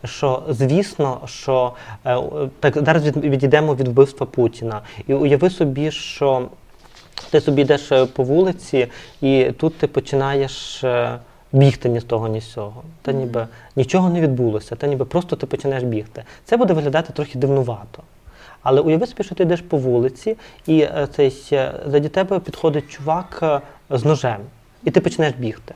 Що звісно, що е, так зараз від, відійдемо від вбивства Путіна, і уяви собі, що ти собі йдеш е, по вулиці, і тут ти починаєш е, бігти ні з того, ні з цього. Та ніби нічого не відбулося, та ніби просто ти починаєш бігти. Це буде виглядати трохи дивнувато. Але уяви собі, що ти йдеш по вулиці, і е, цей заді тебе підходить чувак з ножем, і ти починаєш бігти.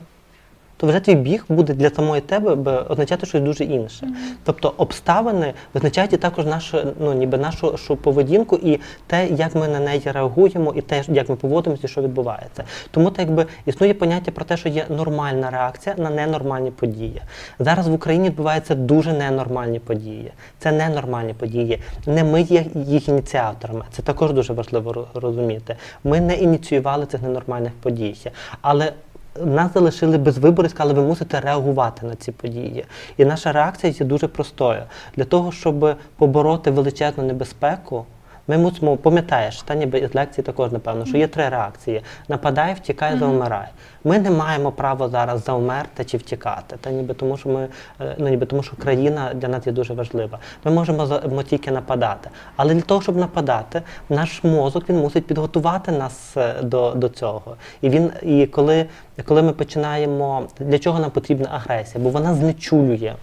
То вже твій біг буде для самої тебе означати щось дуже інше. Тобто обставини визначають і також нашу, ну, ніби нашу нашу поведінку і те, як ми на неї реагуємо, і те, як ми поводимося, і що відбувається. Тому так якби існує поняття про те, що є нормальна реакція на ненормальні події. Зараз в Україні відбуваються дуже ненормальні події. Це ненормальні події. Не ми є їх ініціаторами. Це також дуже важливо розуміти. Ми не ініціювали цих ненормальних подій. Але нас залишили без вибору сказали, ви мусите реагувати на ці події. І наша реакція є дуже простою. Для того, щоб побороти величезну небезпеку, ми мусимо, пам'ятаєш, та ніби лекції також, напевно, що є три реакції: нападай, втікай, завмирай. Ми не маємо права зараз завмерти чи втікати, та ніби тому, що ми е, ну ніби тому, що країна для нас є дуже важлива. Ми можемо мо тільки нападати. Але для того, щоб нападати, наш мозок він мусить підготувати нас е, до, до цього. І він, і коли, коли ми починаємо, для чого нам потрібна агресія? Бо вона знечулює.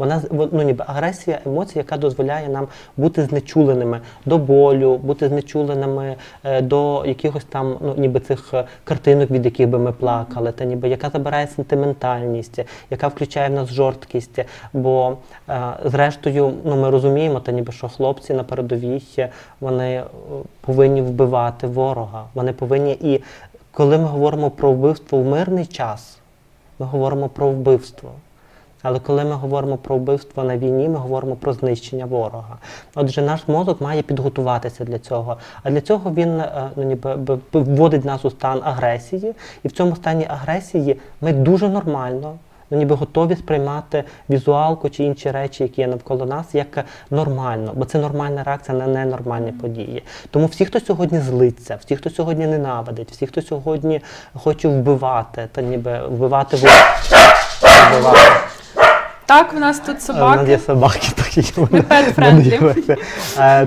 Вона ну, ніби агресія, емоція, яка дозволяє нам бути знечуленими до болю, бути знечуленими е, до якихось там, ну ніби цих е, картинок, від яких би ми плакали, та ніби яка забирає сентиментальність, яка включає в нас жорсткість. Бо е, зрештою, ну ми розуміємо, та ніби що хлопці на передовій вони повинні вбивати ворога. Вони повинні і коли ми говоримо про вбивство в мирний час, ми говоримо про вбивство. Але коли ми говоримо про вбивство на війні, ми говоримо про знищення ворога. Отже, наш мозок має підготуватися для цього. А для цього він е, ну, ніби, вводить нас у стан агресії, і в цьому стані агресії ми дуже нормально. Ну, ніби готові сприймати візуалку чи інші речі, які є навколо нас, як нормально, бо це нормальна реакція на ненормальні події. Тому всі, хто сьогодні злиться, всі, хто сьогодні ненавидить, всі, хто сьогодні хоче вбивати, та ніби вбивати. Вбивати. Так, в нас тут У нас є собаки [laughs] такі. Вони-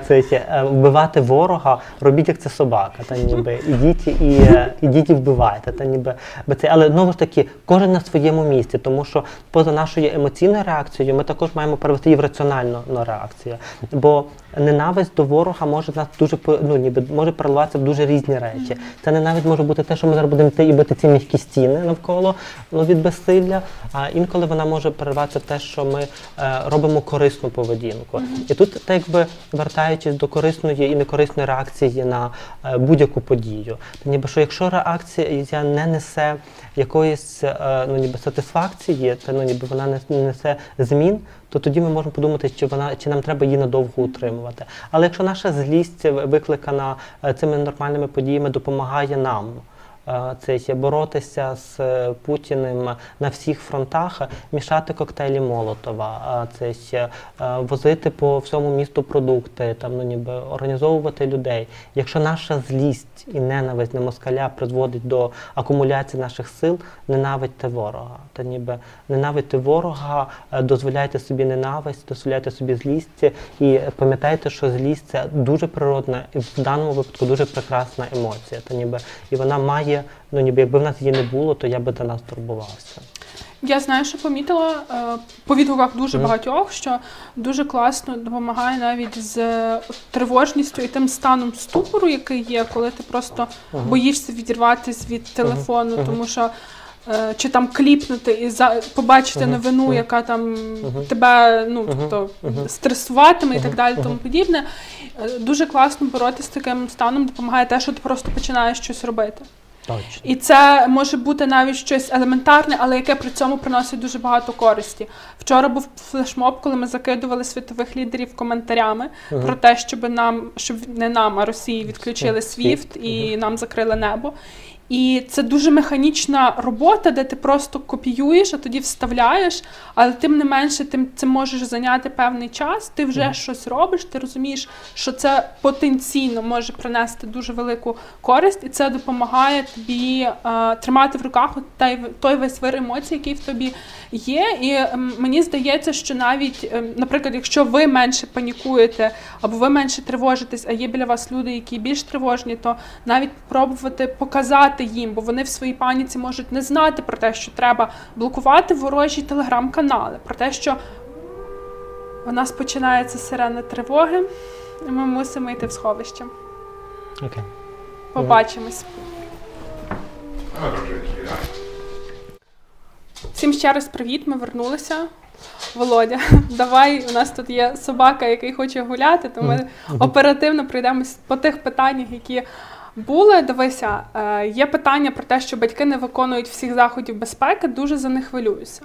Це е, вбивати ворога, робіть як це собака. Та ніби ідіть і е, ідіть і вбивайте. Та ніби це, але знову ж таки, кожен на своєму місці, тому що поза нашою емоційною реакцією, ми також маємо перевести її в раціональну ну, реакцію. Бо ненависть до ворога може нас дуже ну, ніби може переливатися в дуже різні речі. Це ненависть може бути те, що ми зараз будемо йти і бити ці м'які стіни навколо ну, від безсилля. А інколи вона може перериватися в те, що ми е, робимо корисну поведінку. І тут, так якби вертаючись до корисної і некорисної реакції на е, будь-яку подію, ніби що якщо реакція не несе якоїсь е, ну, ніби сатисфакції, то ну, ніби вона не не несе змін, то тоді ми можемо подумати, чи вона чи нам треба її надовго утримувати. Але якщо наша злість викликана е, цими нормальними подіями, допомагає нам. Е, Це боротися з е, Путіним на всіх фронтах, мішати коктейлі Молотова, це ще е, возити по всьому місту продукти, там ну ніби організовувати людей. Якщо наша злість і ненависть на москаля призводить до акумуляції наших сил, ненавидьте ворога. Та ніби ненавидьте ворога, дозволяйте собі ненависть, дозволяйте собі злість і пам'ятайте, що злість це дуже природна і в даному випадку дуже прекрасна емоція. Та ніби і вона має, ну ніби якби в нас її не було, то я би за нас турбувався. Я знаю, що помітила е, по відгуках дуже багатьох, що дуже класно допомагає навіть з тривожністю і тим станом ступору, який є, коли ти просто боїшся відірватися від телефону, тому що. е, Чи там кліпнути і за побачити новину, яка там тебе ну тобто стресуватиме і так далі, тому подібне. Е, Дуже класно боротися з таким станом допомагає те, що ти просто починаєш щось робити. Точно. І це може бути навіть щось елементарне, але яке при цьому приносить дуже багато користі. Вчора був флешмоб, коли ми закидували світових лідерів коментарями Мгм. про те, щоб нам, щоб не нам, а Росії відключили. SWIFT і нам закрили небо. І це дуже механічна робота, де ти просто копіюєш, а тоді вставляєш, але тим не менше, тим це можеш зайняти певний час. Ти вже Мгм. щось робиш, ти розумієш, що це потенційно може принести дуже велику користь, і це допомагає тобі е, тримати в руках той, той весь вир емоцій, який в тобі є. І ем, мені здається, що навіть, ем, наприклад, якщо ви менше панікуєте або ви менше тривожитесь, а є біля вас люди, які більш тривожні, то навіть пробувати показати їм, бо вони в своїй паніці можуть не знати про те, що треба блокувати ворожі телеграм-канали, про те, що у нас починається сирена тривоги, і ми мусимо йти в сховище. Окей. Побачимось. Всім ще раз привіт, ми вернулися. Володя, [laughs] давай, у нас тут є собака, який хоче гуляти, то ми оперативно пройдемось по тих питаннях, які були. Дивися, е, є питання про те, що батьки не виконують всіх заходів безпеки, дуже за них хвилююся.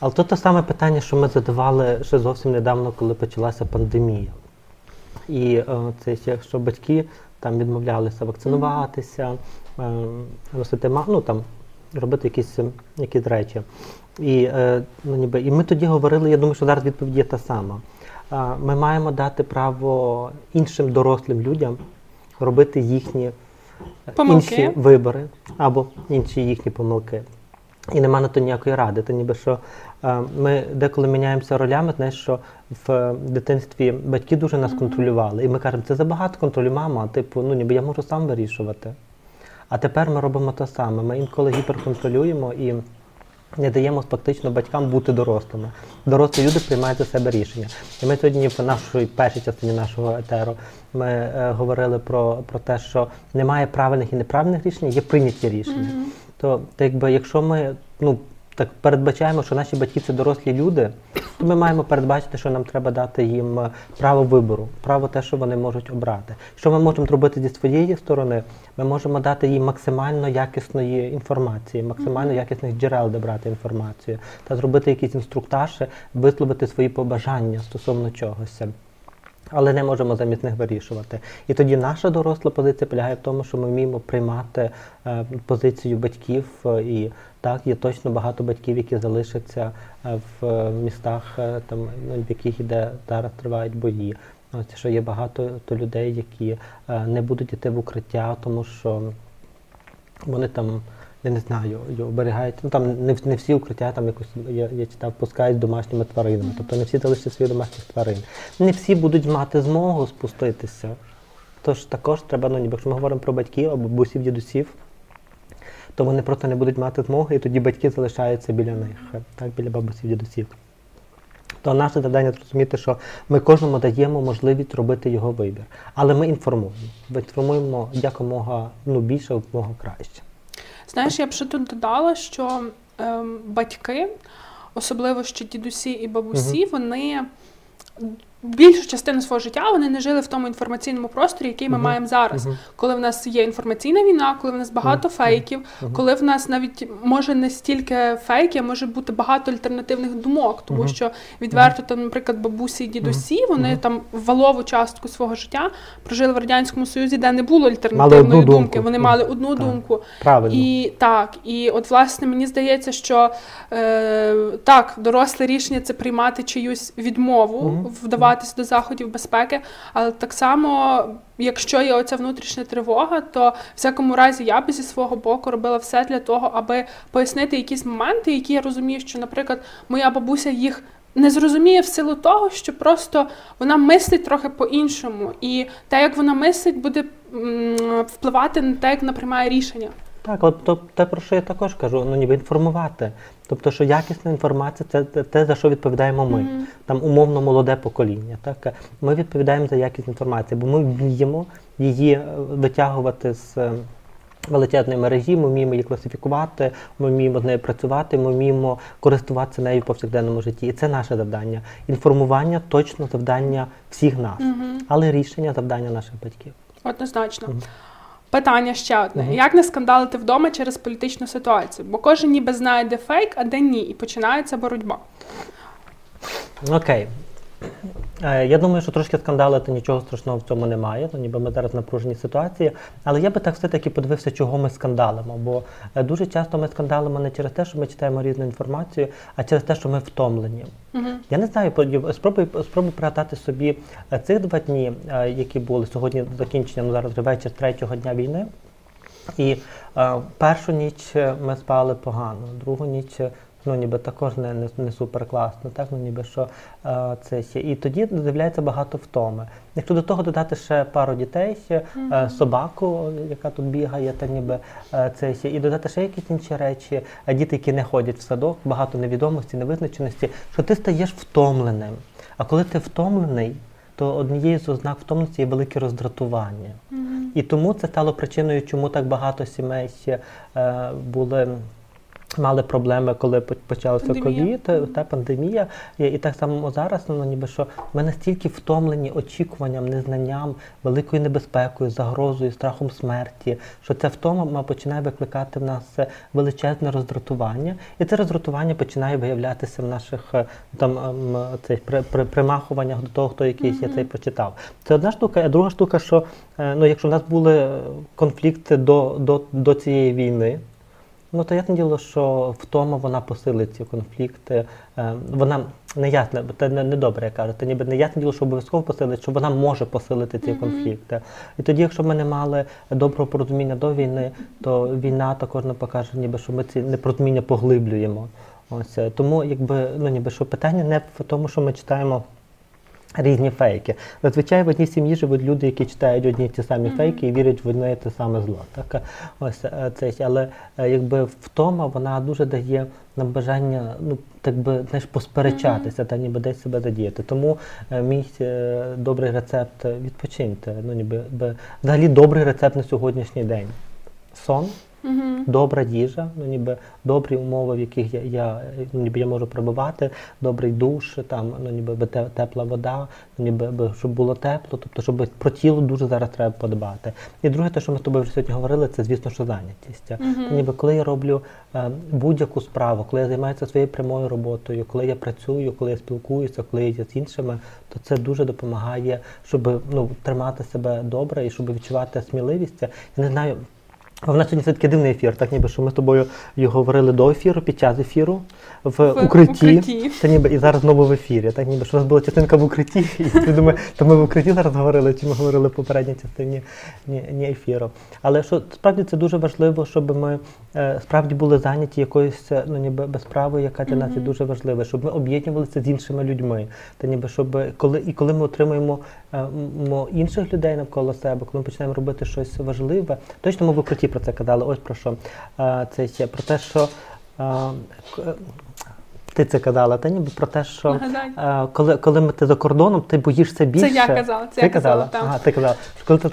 Але то те саме питання, що ми задавали ще зовсім недавно, коли почалася пандемія. І е, це ще, що батьки там відмовлялися вакцинуватися, е, носити ну, там, робити якісь, е, якісь речі. І, ну, ніби, і ми тоді говорили, я думаю, що зараз відповідь є та сама. Ми маємо дати право іншим дорослим людям робити їхні е, Помилки. інші вибори або інші їхні помилки. І нема на то ніякої ради. Це ніби що е, ми деколи міняємося ролями, знаєш, що в е, дитинстві батьки дуже нас контролювали. І ми кажемо, це забагато контролю, мама, типу, ну ніби я можу сам вирішувати. А тепер ми робимо те саме. Ми інколи гіперконтролюємо і не даємо фактично батькам бути дорослими. Дорослі люди приймають за себе рішення. І ми сьогодні в нашій першій частині нашого етеру ми е, говорили про, про те, що немає правильних і неправильних рішень, є прийняті рішення. То, то якби, якщо ми ну, так передбачаємо, що наші батьки це дорослі люди, то ми маємо передбачити, що нам треба дати їм е, право вибору, право те, що вони можуть обрати. Що ми можемо зробити зі своєї сторони, ми можемо дати їм максимально якісної інформації, максимально якісних джерел, де брати інформацію, та зробити якісь інструктажі, висловити свої побажання стосовно чогось. Але не можемо замість них вирішувати. І тоді наша доросла позиція полягає в тому, що ми вміємо приймати е, позицію батьків. е, і так, є точно багато батьків, які залишаться е, в містах, там, ну, в яких іде зараз тривають бої. Ось що є багато то людей, які не будуть йти в укриття, тому що вони там. Я не знаю, оберігають. Ну там не, не всі укриття там якось я, я читав, пускають домашніми тваринами. Тобто не всі залишать своїх домашніх тварин. Не всі будуть мати змогу спуститися. Тож також треба, ну ніби якщо ми говоримо про батьків або бабусів, дідусів, то вони просто не будуть мати змоги, і тоді батьки залишаються біля них, так, біля бабусів, дідусів. То наше завдання зрозуміти, що ми кожному даємо можливість робити його вибір. Але ми інформуємо. Ми інформуємо якомога ну, більше, якомога краще. Знаєш, я б ще тут додала, що ем, батьки, особливо ще дідусі і бабусі, вони більшу частину свого життя вони не жили в тому інформаційному просторі, який ми Мгм. маємо зараз. Мгм. Коли в нас є інформаційна війна, коли в нас багато Мгм. фейків, коли в нас навіть може не стільки фейків, а може бути багато альтернативних думок, тому що відверто там, наприклад, бабусі і дідусі, вони там валову частку свого життя прожили в радянському союзі, де не було альтернативної думки. думку. Вони мали одну Так. думку. Правильно. І так, і от власне мені здається, що е, так, доросле рішення це приймати чиюсь відмову, Мгм. Вдаватись до заходів безпеки, але так само, якщо є оця внутрішня тривога, то в всякому разі я би зі свого боку робила все для того, аби пояснити якісь моменти, які я розумію, що, наприклад, моя бабуся їх. Не зрозуміє в силу того, що просто вона мислить трохи по-іншому, і те, як вона мислить, буде впливати на те, як вона приймає рішення. Так, от то, те, про що я також кажу, ну ніби інформувати. Тобто, що якісна інформація це те- за що відповідаємо ми. Мгм. Там умовно молоде покоління. Так? Ми відповідаємо за якісну інформацію, бо ми вміємо її е, витягувати з е, величезної мережі, ми вміємо її класифікувати, ми вміємо з нею працювати, ми вміємо користуватися нею в повсякденному житті. І це наше завдання. Інформування точно завдання всіх нас, Мгм. але рішення завдання наших батьків. Однозначно. Мгм. Питання ще одне: Мгм. як не скандалити вдома через політичну ситуацію? Бо кожен ніби знає, де фейк, а де ні, і починається боротьба. Окей. Е, Я думаю, що трошки скандалити нічого страшного в цьому немає, ну, ніби ми зараз в напруженій ситуації. Але я би так все-таки подивився, чого ми скандалимо. Бо е, дуже часто ми скандалимо не через те, що ми читаємо різну інформацію, а через те, що ми втомлені. Угу. Я не знаю, спробуй, спробуй пригадати собі е, цих два дні, які були сьогодні закінчення, ну зараз вечір третього дня війни. І е, першу ніч ми спали погано, другу ніч. Ну, ніби також не, не, не супер класно, так ну ніби що е, це ще. І тоді з'являється багато втоми. Якщо до того додати ще пару дітей, ще, е, собаку, яка тут бігає, та ніби е, це ще, і додати ще якісь інші речі, е, діти, які не ходять в садок, багато невідомості, невизначеності, що ти стаєш втомленим. А коли ти втомлений, то однією з ознак втомленості є велике роздратування. І тому це стало причиною, чому так багато сімей ще е, були Мали проблеми, коли почався ковід, та пандемія. І, так само зараз, ну ніби що ми настільки втомлені очікуванням, незнанням, великою небезпекою, загрозою, страхом смерті, що ця втома починає викликати в нас величезне роздратування, і це роздратування починає виявлятися в наших е, там ем, цих при, при, примахуваннях до того, хто якийсь mm-hmm. я цей прочитав. Це одна штука, а друга штука, що е, ну, якщо в нас були конфлікти до, до, до цієї війни. Ну, то ясне діло, що втома вона посилить ці конфлікти. Е, вона не ясна, це не, не добре, я кажу. Це ніби не ясне діло, що обов'язково посилить, що вона може посилити ці mm-hmm. конфлікти. І тоді, якщо ми не мали доброго порозуміння до війни, то війна також не покаже, ніби що ми ці непорозуміння поглиблюємо. Ось тому, якби ну ніби що питання не в тому, що ми читаємо. Різні фейки. Зазвичай в одній сім'ї живуть люди, які читають одні ті самі mm-hmm. фейки і вірять в одне і те саме зло. Так? Ось е, це, Але е, якби втома вона дуже дає нам бажання ну, так би, знаєш, посперечатися mm-hmm. та ніби десь себе задіяти. Тому е, мій добрий рецепт відпочиньте. Ну, ніби, Взагалі добрий рецепт на сьогоднішній день. Сон. Угу. Добра їжа, ну ніби добрі умови, в яких я я, ну, ніби я можу перебувати, добрий душ, там, ну ніби тепла вода, ну, ніби щоб було тепло, тобто, щоб про тіло дуже зараз треба подбати. І друге, те, що ми з тобою вже сьогодні говорили, це звісно, що зайнятість. Угу. ніби коли я роблю е, будь-яку справу, коли я займаюся своєю прямою роботою, коли я працюю, коли я спілкуюся, коли я з іншими, то це дуже допомагає, щоб ну тримати себе добре і щоб відчувати сміливість. Я не знаю. У нас сьогодні все таки дивний ефір, так ніби що ми з тобою його говорили до ефіру, під час ефіру, в, в укритті. укритті. Та ніби і зараз знову в ефірі. Так ніби що у нас була частинка в укритті, і ти думаєш, то ми в укритті зараз говорили, чи ми говорили в попередній частині ні, ні ефіру. Але що справді це дуже важливо, щоб ми е, справді були зайняті якоюсь ну ніби безправою, яка для нас є дуже важлива, щоб ми об'єднувалися з іншими людьми. Та ніби щоб коли і коли ми отримуємо е, інших людей навколо себе, коли ми починаємо робити щось важливе, точно ми в укритті про це казали. Ось про що це ще про те, що ти це казала, та ніби про те, що е, коли коли ми ти за кордоном, ти боїшся більше. Це я казала. Це ти я казала. казала ага, ти казала. Коли ти,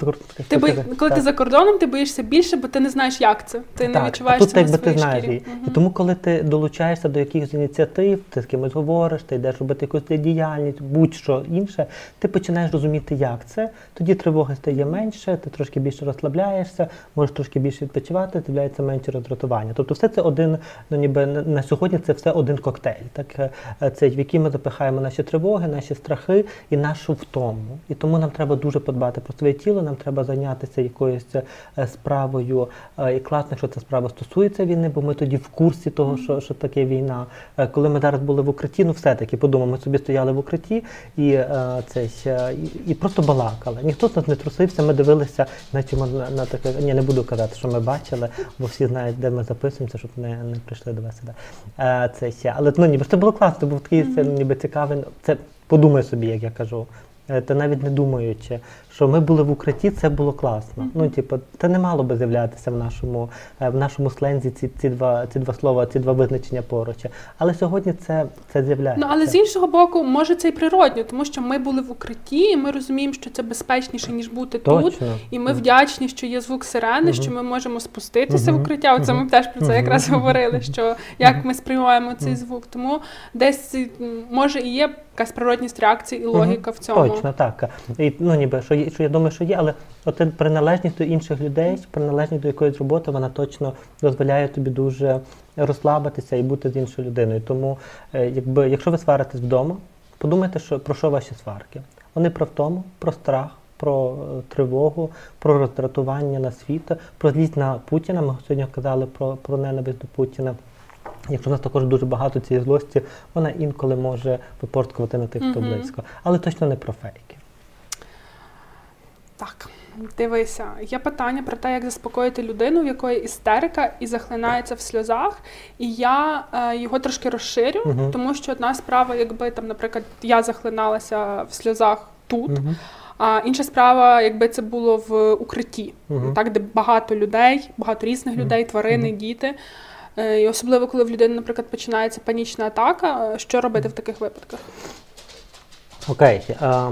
ти, бо, коли ти за кордоном, ти боїшся більше, бо ти не знаєш, як це. Ти так, не відчуваєш а тут, це на ти знаєш. Угу. І тому, коли ти долучаєшся до якихось ініціатив, ти з кимось говориш, ти йдеш робити якусь діяльність, будь-що інше, ти починаєш розуміти, як це. Тоді тривоги стає менше, ти трошки більше розслабляєшся, можеш трошки більше відпочивати, з'являється менше роздратування. Тобто, все це один, ну ніби на сьогодні це все один коктейль. Так е, Е, в який ми запихаємо наші тривоги, наші страхи і нашу втому. І тому нам треба дуже подбати про своє тіло, нам треба зайнятися якоюсь е, справою. І класно, якщо ця справа стосується війни, бо ми тоді в курсі того, що що таке війна. Коли ми зараз були в укритті, ну все-таки подумав, ми собі стояли в укритті і цей, і, і просто балакали. Ніхто з нас не трусився, ми дивилися, наче на, на таке. Ні, не буду казати, що ми бачили, бо всі знають, де ми записуємося, щоб не не прийшли до вас сюди. Це Але ну, ніби це було класно це був такий це ніби цікавий. Це подумай собі, як я кажу. Е, та навіть не думаючи, що ми були в укритті, це було класно. Mm-hmm. Ну, типу, це не мало би з'являтися в нашому е, в нашому слензі ці ці два ці два слова, ці два визначення поруч. Але сьогодні це це з'являється. Ну але з іншого боку, може це й природньо, тому що ми були в укритті, і ми розуміємо, що це безпечніше ніж бути Точно. тут. І ми вдячні, що є звук сирени, mm-hmm. що ми можемо спуститися в укриття. Оце ми теж про це якраз говорили. Що як ми сприймаємо цей звук, тому десь може і є якась природність реакції і логіка в цьому. Точно, так. І, ну, ніби, що, є, що я думаю, що є, але от приналежність до інших людей, приналежність до якоїсь роботи, вона точно дозволяє тобі дуже розслабитися і бути з іншою людиною. Тому, е, якби, якщо ви сваритесь вдома, подумайте, що, про що ваші сварки. Вони про втому, про страх. Про е, тривогу, про роздратування на світ, про злість на Путіна. Ми сьогодні казали про про ненависть до Путіна. Якщо в нас також дуже багато цієї злості, вона інколи може випорткувати на тих, хто близько. Але точно не про фейки. Так, дивися, є питання про те, як заспокоїти людину, в якої істерика і захлинається в сльозах. І я е, його трошки розширю, uh-huh. тому що одна справа, якби там, наприклад, я захлиналася в сльозах тут. Uh-huh. А інша справа, якби це було в укритті, uh-huh. так де багато людей, багато різних людей, тварини, діти. Е, і особливо, коли в людини, наприклад, починається панічна атака, що робити в таких випадках? Окей, а,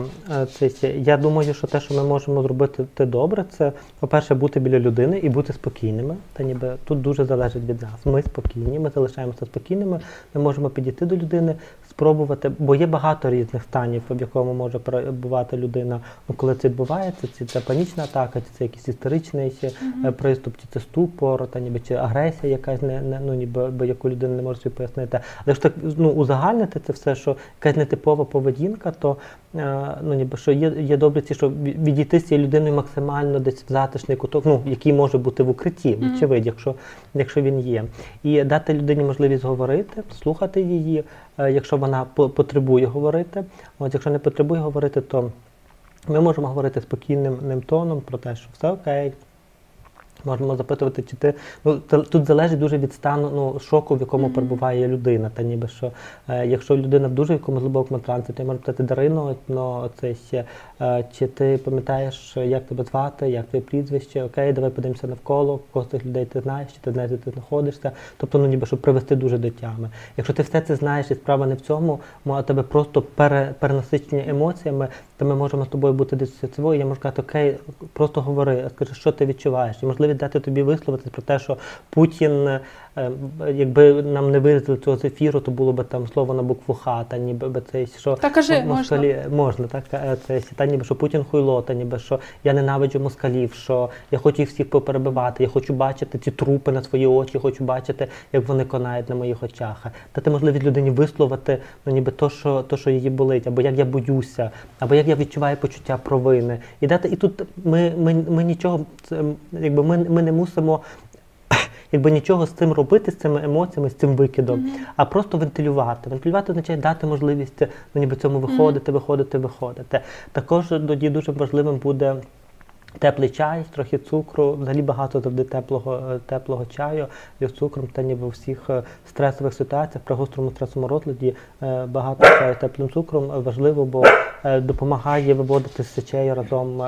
це, це, я думаю, що те, що ми можемо зробити те добре, це, по-перше, бути біля людини і бути спокійними. Та ніби тут дуже залежить від нас. Ми спокійні, ми залишаємося спокійними, ми можемо підійти до людини, спробувати, бо є багато різних станів, в якому може перебувати людина. Ну, коли це відбувається, чи це панічна атака, чи це якийсь історичний ще Мгм. приступ, чи це ступор, та ніби чи агресія, якась не, не ну ніби бо яку людина не може собі пояснити. Але якщо так ну узагальнити це все, що якась нетипова поведінка, то е, ну ніби що є, є добре ці, що відійти з цією людиною максимально десь в затишний куток, ну який може бути в укритті, очевидь, якщо, якщо він є, і дати людині можливість говорити, слухати її, е, якщо вона потребує говорити. От якщо не потребує говорити, то ми можемо говорити спокійним ним тоном про те, що все окей. Можемо запитувати, чи ти ну тут залежить дуже від стану ну шоку, в якому Мгм. перебуває людина. Та ніби що е, якщо людина в дуже якомусь глибокому трансі, то я можу питати Дарину, ну це ще е, чи ти пам'ятаєш, як тебе звати, як твоє прізвище? Окей, давай подивимося навколо, кого з цих людей ти знаєш, чи ти знаєш, де ти знаходишся. Тобто, ну ніби щоб привести дуже до тями. Якщо ти все це знаєш і справа не в цьому, а тебе просто пере, перенасичення емоціями, то ми можемо з тобою бути десь цього, я можу сказати, окей, просто говори, скажи, що ти відчуваєш. І можливість дати тобі висловитись про те, що Путін, е, якби нам не вирізали цього з ефіру, то було б там слово на букву Х, та ніби би це що Та кажи, москалі, можна, так е, це та ніби що Путін хуйло, та ніби що я ненавиджу москалів, що я хочу їх всіх поперебивати, я хочу бачити ці трупи на свої очі, хочу бачити, як вони конають на моїх очах. Дати можливість людині висловити ну ніби то, що то, що її болить, або як я боюся, або як я відчуваю почуття провини. І дати, і тут ми, ми, ми нічого, це, якби ми, ми не мусимо. Якби нічого з цим робити, з цими емоціями, з цим викидом, Мгм. а просто вентилювати. Вентилювати означає дати можливість ну, ніби цьому виходити, виходити, виходити. Також тоді дуже важливим буде. Теплий чай, трохи цукру, взагалі багато завжди теплого, е, теплого чаю з цукром, та ніби у всіх е, стресових ситуаціях, при гострому стресовому розладі е, багато чаю теплим цукром важливо, бо допомагає виводити з сечею разом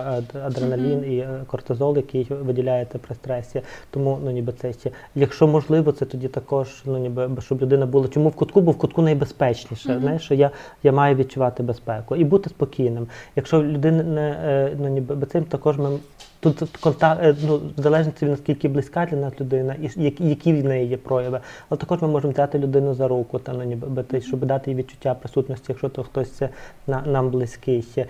адреналін і кортизол, який виділяється при стресі. Тому ну ніби це ще, якщо можливо, це тоді також ну ніби щоб людина була. Чому в кутку? Бо в кутку найбезпечніше. Мгм. Знаєш, що я, я маю відчувати безпеку і бути спокійним. Якщо людина не ну ніби цим також ми Tchau. Тут контакт ну в залежності від наскільки близька для нас людина, і які, які в неї є прояви. Але також ми можемо взяти людину за руку, та ну ніби щоб дати їй відчуття присутності, якщо то хтось це на нам близький. Е,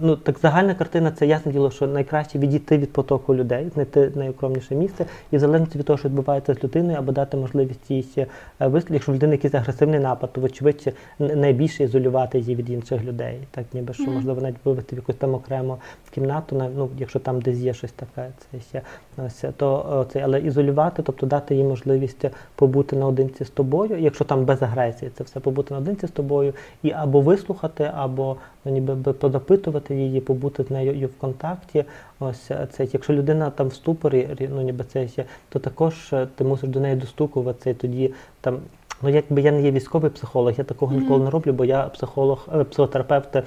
ну так загальна картина це ясне діло, що найкраще відійти від потоку людей, знайти найукромніше місце, і в залежності від того, що відбувається з людиною, або дати можливість їй е, вислів. Якщо в людини якийсь агресивний напад, то вочевидь найбільше ізолювати її від інших людей. Так ніби що можливо навіть вивести в якусь там окрему кімнату, на- ну якщо там десь є щось таке, це ще ось то е, це, але ізолювати, тобто дати їй можливість побути наодинці з тобою, якщо там без агресії, це все побути наодинці з тобою, і або вислухати, або ну, ніби би позапитувати її, побути з нею в контакті. Ось е, це якщо людина там в ступорі, ну ніби це ще, то також е, ти мусиш до неї достукуватися, і тоді там. Ну, якби я не є військовий психолог, я такого ніколи не роблю, бо я психолог, е, психотерапевт е,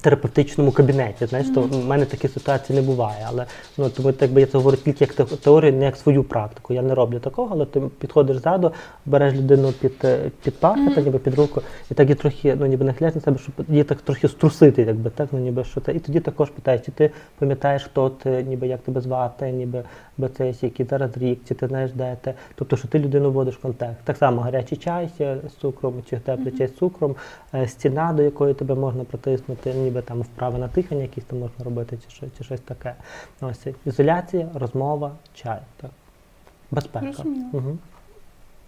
терапевтичному кабінеті. Знаєш, то в мене такі ситуації не буває. Але ну тому якби я це говорю тільки як те- теорію, не як свою практику. Я не роблю такого, але ти підходиш ззаду, береш людину під, е, під пахи, Мгм. та ніби під руку, і так і трохи, ну ніби нахиляєш на себе, щоб її так трохи струсити, якби так, ну ніби що це. І тоді також питаєш, чи ти пам'ятаєш, хто ти, ніби як тебе звати, ніби бо це який зараз рік, чи ти знаєш, де ти. Тобто, що ти людину вводиш в контекст. Так само гарячий чай з цукром, чи теплий чай з цукром, е, стіна, до якої тебе можна притиснути, ніби там вправи на дихання якісь там можна робити, чи, що, чи щось таке. Ось ізоляція, розмова, чай. Так. Безпека. Угу.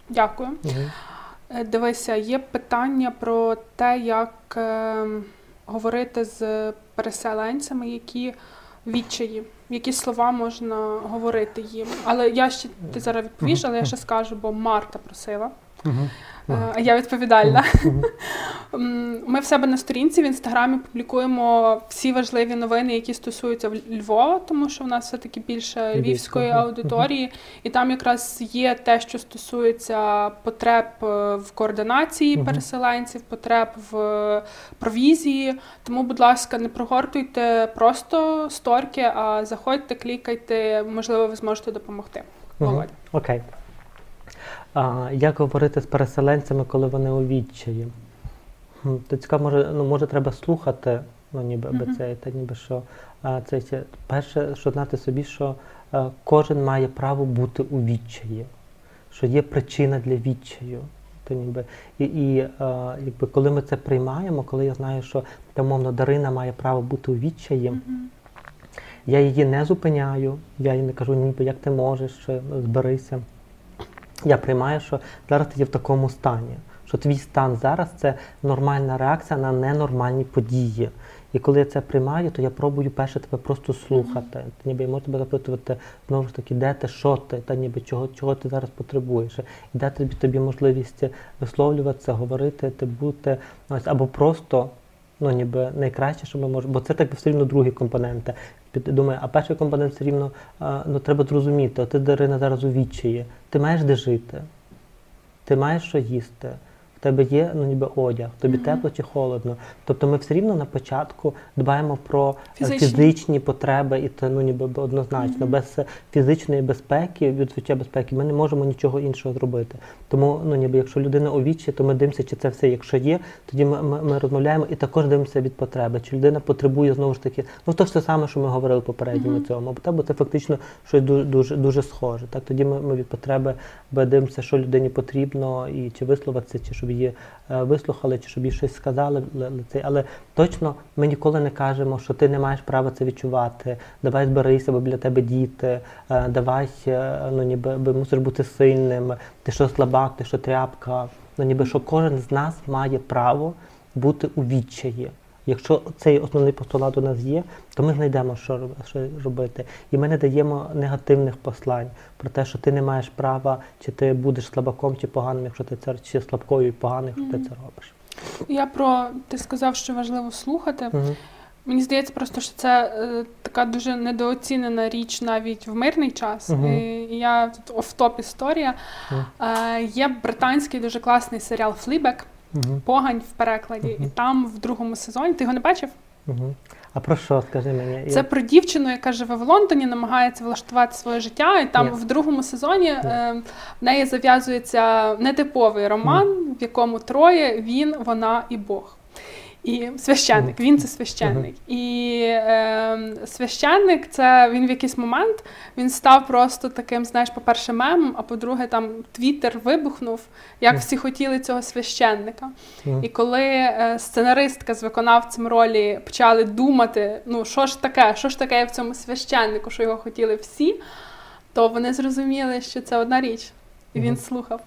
Дякую. Угу. Дивися, є питання про те, як е, говорити з переселенцями, які відчаї, які слова можна говорити їм. Але я ще ти зараз відповіш, але я ще скажу, бо Марта просила. Угу. Е, А я відповідальна. [laughs] Ми в себе на сторінці в інстаграмі публікуємо всі важливі новини, які стосуються в- Львова, тому що в нас все таки більше львівської аудиторії, і там якраз є те, що стосується потреб е, в координації переселенців, потреб в е, провізії. Тому, будь ласка, не прогортуйте просто сторки, а заходьте, клікайте. Можливо, ви зможете допомогти. Володя. Окей. А, як говорити з переселенцями, коли вони у відчаї? То цікаво, може, ну, може треба слухати, ну ніби аби це, та ніби що. А, це, це, перше, що знати собі, що е, кожен має право бути у відчаї, що є причина для відчаю. То ніби, і, і е, якби, коли ми це приймаємо, коли я знаю, що та, мовно Дарина має право бути у відчаї, я її не зупиняю, я їй не кажу, ніби як ти можеш, е, зберися. Я приймаю, що зараз ти є в такому стані, що твій стан зараз це нормальна реакція на ненормальні події. І коли я це приймаю, то я пробую перше тебе просто слухати. Ніби я можу тебе запитувати знову ж таки, де ти, що ти, та ніби чого, чого ти зараз потребуєш, і дати тобі, тобі можливість висловлюватися, говорити, ти бути ось або просто. Ну, ніби найкраще, що ми можемо, бо це так все рівно другі компоненти. Думаю, а перший компонент все рівно ну, треба зрозуміти, а ти Дарина зараз у відчаї. Ти маєш де жити, ти маєш що їсти, в тебе є ну, ніби одяг, тобі тепло чи холодно. Тобто ми все рівно на початку дбаємо про е, Фізичні. фізичні потреби, і це ну, ніби однозначно. Без е, фізичної безпеки, відчуття безпеки, ми не можемо нічого іншого зробити. Тому, ну ніби якщо людина у вічі, то ми дивимося, чи це все, якщо є, тоді ми, ми, ми розмовляємо і також дивимося від потреби. Чи людина потребує знову ж таки, ну то те саме, що ми говорили попередньо на цьому, бо бо це фактично щось дуже дуже, дуже схоже. Так тоді ми, ми від потреби би дивимося, що людині потрібно, і чи висловитися, чи щоб її е, вислухали, чи щоб їй щось сказали. Але точно ми ніколи не кажемо, що ти не маєш права це відчувати. Давай зберися, бо біля тебе діти, е, давай е, ну ніби мусиш бути сильним. Ти що слабак, ти що тряпка. Ну ніби що кожен з нас має право бути у відчаї. Якщо цей основний постулат у нас є, то ми знайдемо, що, робити. І ми не даємо негативних послань про те, що ти не маєш права, чи ти будеш слабаком, чи поганим, якщо ти це чи слабкою і поганим, якщо ти це робиш. Я про ти сказав, що важливо слухати. Мгм. Мені здається, просто що це е, така дуже недооцінена річ навіть в мирний час. Мгм. І, і я тут офтоп історія. Мгм. Е, є британський дуже класний серіал Флібек, Мгм. Погань в перекладі. І там в другому сезоні ти його не бачив? Угу. А про що скажи мені? Це про дівчину, яка живе в Лондоні, намагається влаштувати своє життя, і там Ні. в другому сезоні е, в неї зав'язується нетиповий роман, в якому троє він, вона і Бог. І священник, він це священник. І е, священник, це він в якийсь момент він став просто таким, знаєш, по-перше, мемом, а по-друге, там Твіттер вибухнув, як всі хотіли цього священника. І коли е, сценаристка з виконавцем ролі почали думати, ну що ж таке, що ж таке в цьому священнику, що його хотіли всі, то вони зрозуміли, що це одна річ, і він слухав.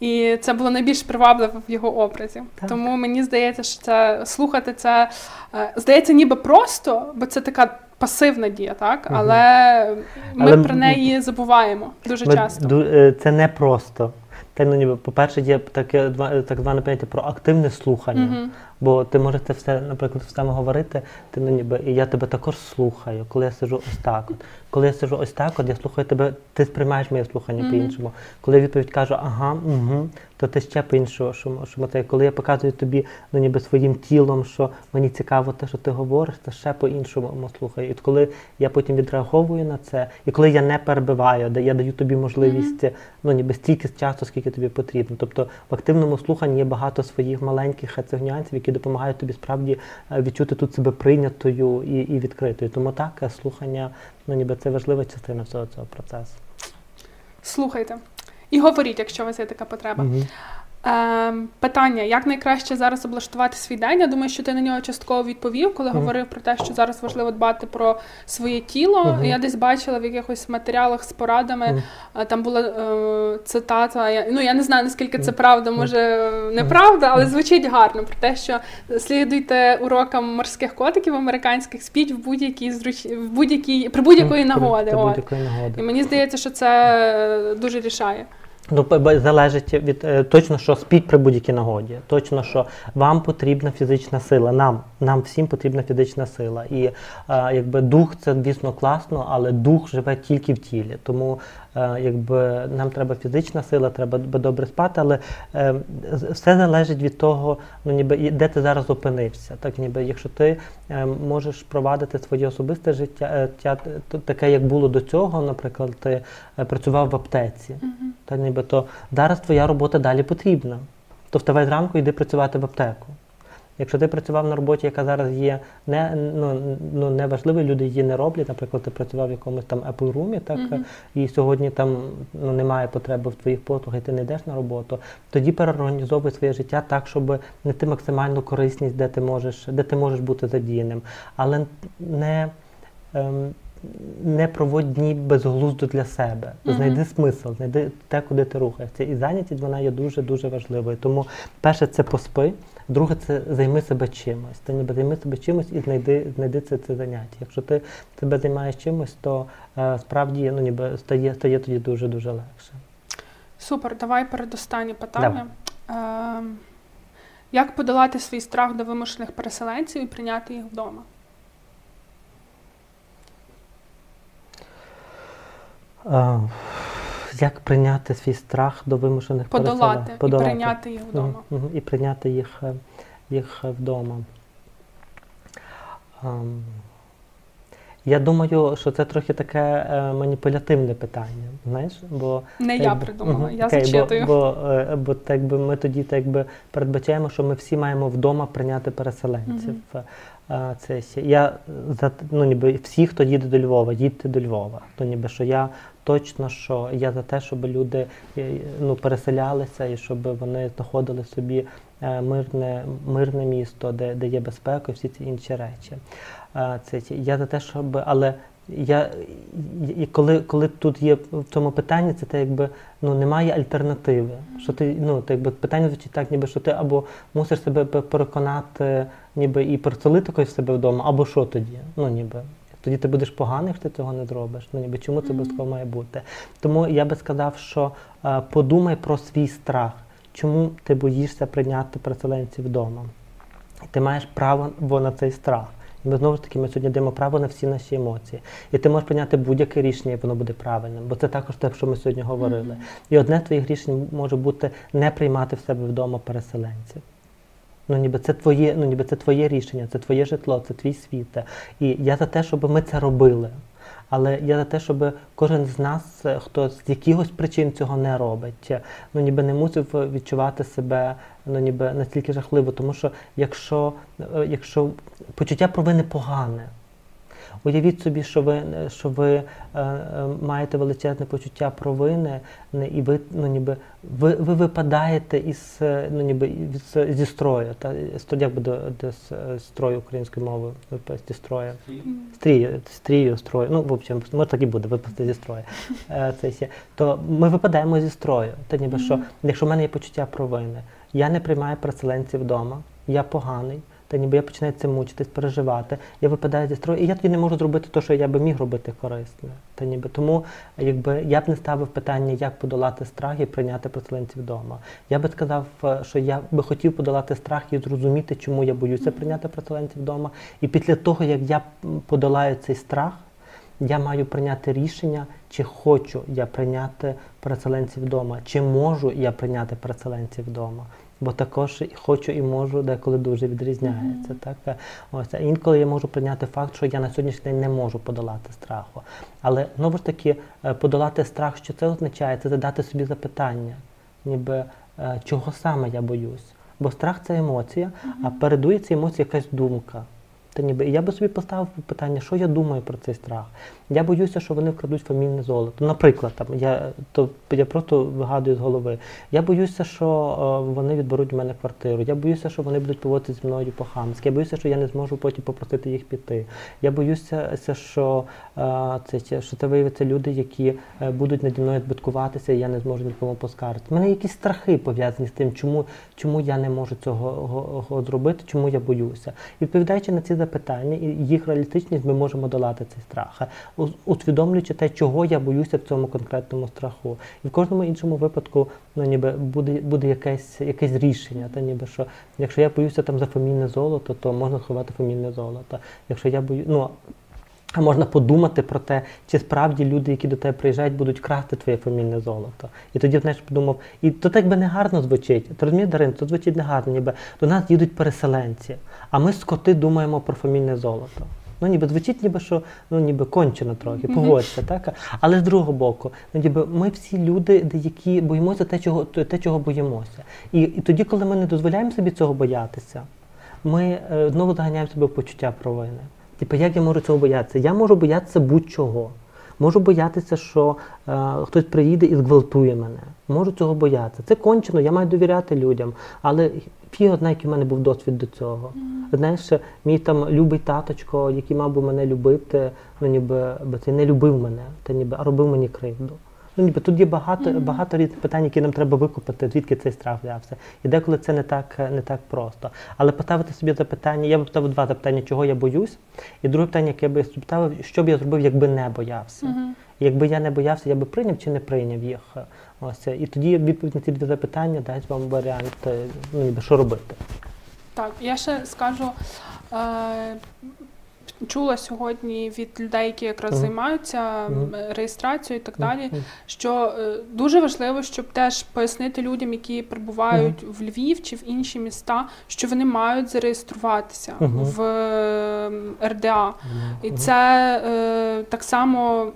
І це було найбільш привабливо в його образі. Так. Тому мені здається, що це слухати це е, здається, ніби просто, бо це така пасивна дія, так? угу. Але ми Але про неї забуваємо дуже Ми часто. е, Це не просто. Та, ну, ніби, по-перше, є таке так зване поняття про активне слухання. Мгм. Бо ти можеш це все, наприклад, саме говорити, ти ну ніби і я тебе також слухаю, коли я сижу ось так. От. Коли я сижу ось так, от я слухаю тебе, ти сприймаєш моє слухання Мгм. по-іншому. Коли я відповідь кажу ага, угу, то ти ще по-іншому. Що, що це. Коли я показую тобі ну, ніби своїм тілом, що мені цікаво те, що ти говориш, то ще по-іншому слухаю. І коли я потім відреаговую на це, і коли я не перебиваю, де я даю тобі можливість ну ніби стільки часу, скільки тобі потрібно. Тобто в активному слуханні є багато своїх маленьких нюансів, які допомагають тобі справді е, відчути тут себе прийнятою і, і відкритою. Тому так, е, слухання, ну ніби це важлива частина всього цього процесу. Слухайте. І говоріть, якщо у вас є така потреба. Мгм. Ем, питання: як найкраще зараз облаштувати свій день? Я думаю, що ти на нього частково відповів, коли Мгм. говорив про те, що зараз важливо дбати про своє тіло. Мгм. Я десь бачила в якихось матеріалах з порадами. А, Там була е, цитата. Я, ну я не знаю наскільки це правда, може неправда, але звучить гарно про те, що слідуйте урокам морських котиків американських, спіть в будь-якій зруч... в будь-якій при будь-якої нагоди. При от. будь-якої нагоди. І мені здається, що це е, дуже рішає. Ну, залежить від е, точно, що спіть при будь-якій нагоді. Точно, що вам потрібна фізична сила. Нам, нам всім потрібна фізична сила. І е, якби дух це, звісно, класно, але дух живе тільки в тілі. Тому якби нам треба фізична сила, треба добре спати, але е, все залежить від того, ну ніби де ти зараз опинився. Так, ніби якщо ти е, можеш провадити своє особисте життя, е, тя- таке, як було до цього, наприклад, ти е, працював в аптеці. Та ніби то зараз твоя робота далі потрібна. то вставай зранку йди працювати в аптеку. Якщо ти працював на роботі, яка зараз є не ну, ну не важливою, люди її не роблять. Наприклад, ти працював в якомусь там Apple Room, так Мгм. і сьогодні там ну немає потреби в твоїх послугах, і ти не йдеш на роботу. Тоді переорганізовуй своє життя так, щоб знайти максимальну корисність, де ти можеш, де ти можеш бути задіяним, але не. Ем, не проводь дні безглуздо для себе. Мгм. Знайди смисл, знайди те, куди ти рухаєшся. І зайнятість вона є дуже дуже важливою. Тому перше це поспи, друге це займи себе чимось. Ти ніби займи себе чимось і знайди, знайди це, це заняття. Якщо ти себе займаєш чимось, то е, справді ну, ніби стає, стає тоді дуже дуже легше. Супер, давай передостаннє питання. Ем, як подолати свій страх до вимушених переселенців і прийняти їх вдома? Е, як прийняти свій страх до вимушених Подолати, переселен- і прийняти їх вдома. Мгм, мгм, І прийняти їх, е, їх е, вдома. Я думаю, що це трохи таке е, маніпулятивне питання, знаєш, бо Не я придумала, Мгм, я окей, бо- зачитую. Бо, е, бо так би ми тоді так би передбачаємо, що ми всі маємо вдома прийняти переселенців. Е, Це я ну ніби всі, хто їде до Львова, їдьте до Львова. То ніби що я точно що я за те, щоб люди е, ну переселялися і щоб вони знаходили собі е, мирне, мирне місто, де, де є безпека, і всі ці інші речі. Е, Це я за те, щоб але. Я і- коли, коли тут є в цьому питанні, це те, якби ну немає альтернативи. Що ти ну то якби питання звучить так, ніби що ти або мусиш себе пе- переконати, ніби і переселити когось в себе вдома, або що тоді? Ну ніби тоді ти будеш поганий, якщо ти цього не зробиш. Ну ніби чому це обов'язково має бути? Тому я би сказав, що е, подумай про свій страх, чому ти боїшся прийняти переселенців вдома. Ти маєш право на цей страх. І ми знову ж таки ми сьогодні даємо право на всі наші емоції. І ти можеш прийняти будь-яке рішення, і воно буде правильним, бо це також те, що ми сьогодні говорили. І одне з твоїх рішень може бути не приймати в себе вдома переселенців. Ну, ніби це твоє, ну ніби це твоє рішення, це твоє житло, це твій світ. І я за те, щоб ми це робили. Але я за те, щоб кожен з нас, е, хто з якихось причин цього не робить, е, ну ніби не мусив відчувати себе ну ніби настільки жахливо. Тому що якщо, е, якщо почуття провини погане, Уявіть собі, що ви, е, що ви е, е, маєте величезне почуття провини, не, і ви, ну, ніби, ви, ви випадаєте із, ну, ніби, із, зі строю. Та, сто- як буде з- строю українською мовою? Зі строю. Стрію, стрію, строю. Ну, в общем, може так і буде, випасти зі строю. Е, це. То ми випадаємо зі строю. Та ніби що, якщо в мене є почуття провини, я не приймаю переселенців вдома, я поганий. Та ніби я починаю цим мучитись, переживати, я випадаю зі строю, і я тоді не можу зробити те, що я би міг робити корисне. Та ніби тому, якби я б не ставив питання, як подолати страх і прийняти переселенців вдома. Я би сказав, е, що я би хотів подолати страх і зрозуміти, чому я боюся прийняти переселенців вдома. І після того, як я подолаю цей страх, я маю прийняти рішення, чи хочу я прийняти переселенців вдома, чи можу я прийняти переселенців вдома. Бо також хочу і можу деколи дуже відрізняється. Так? Е, Ось, а інколи я можу прийняти факт, що я на сьогоднішній день не можу подолати страху. Але знову ж таки, е, подолати страх, що це означає, це задати собі запитання, ніби е, чого саме я боюсь. Бо страх це емоція, а передує цій емоції якась думка. Та ніби я би собі поставив питання, що я думаю про цей страх. Я боюся, що вони вкрадуть фамільне золото. Наприклад, там я то я просто вигадую з голови. Я боюся, що е, вони відберуть в мене квартиру. Я боюся, що вони будуть поводитися зі мною по-хамськи. Я боюся, що я не зможу потім попросити їх піти. Я боюся, що е, це- що це виявиться люди, які е, будуть наді мною збиткуватися, і я не зможу нікому поскаржити. У мене якісь страхи пов'язані з тим, чому, чому я не можу цього го- го- зробити, чому я боюся. І відповідаючи на ці запитання і їх реалістичність, ми можемо долати цей страх, Е, усвідомлюючи те, чого я боюся в цьому конкретному страху. І в кожному іншому випадку ну, ніби буде, буде якесь, якесь рішення. Та ніби що, якщо я боюся там за фамільне золото, то можна сховати фамільне золото. Якщо я бою, ну а можна подумати про те, чи справді люди, які до тебе приїжджають, будуть красти твоє фамільне золото. І тоді знаєш, подумав, і то так би не гарно звучить. Ти розумієш, Дарин, то звучить не гарно, ніби до нас їдуть переселенці, а ми скоти думаємо про фамільне золото. Ну, ніби звучить, ніби що ну ніби кончено трохи, погодься, так? Але з другого боку, ну ніби ми всі люди, які боїмося те, чого те, чого боїмося. І, і тоді, коли ми не дозволяємо собі цього боятися, ми е, знову заганяємо себе в почуття провини. Типу, як я можу цього боятися? Я можу боятися будь-чого. Можу боятися, що е, хтось приїде і зґвалтує мене. Можу цього боятися. Це кончено, я маю довіряти людям. Але фі одна, який в мене був досвід до цього. Знаєш, мій там любий таточко, який мав би мене любити, ну ніби би це не любив мене, та ніби а робив мені кривду. Ну, ніби тут є багато, багато різних питань, які нам треба викупити, звідки цей страх взявся. І деколи це не так, не так просто. Але поставити собі запитання, я б поставив два запитання, чого я боюсь, і друге питання, яке я би собі ставив, що б я зробив, якби не боявся. Мгм. Якби я не боявся, я би прийняв чи не прийняв їх. Ось і тоді відповідь на ці два запитання дасть вам варіант, е, ну ніби що робити. Так, я ще скажу. Е, Чула сьогодні від людей, які якраз займаються реєстрацією і так далі, що е, дуже важливо, щоб теж пояснити людям, які прибувають в Львів чи в інші міста, що вони мають зареєструватися в е, РДА. І це е, так само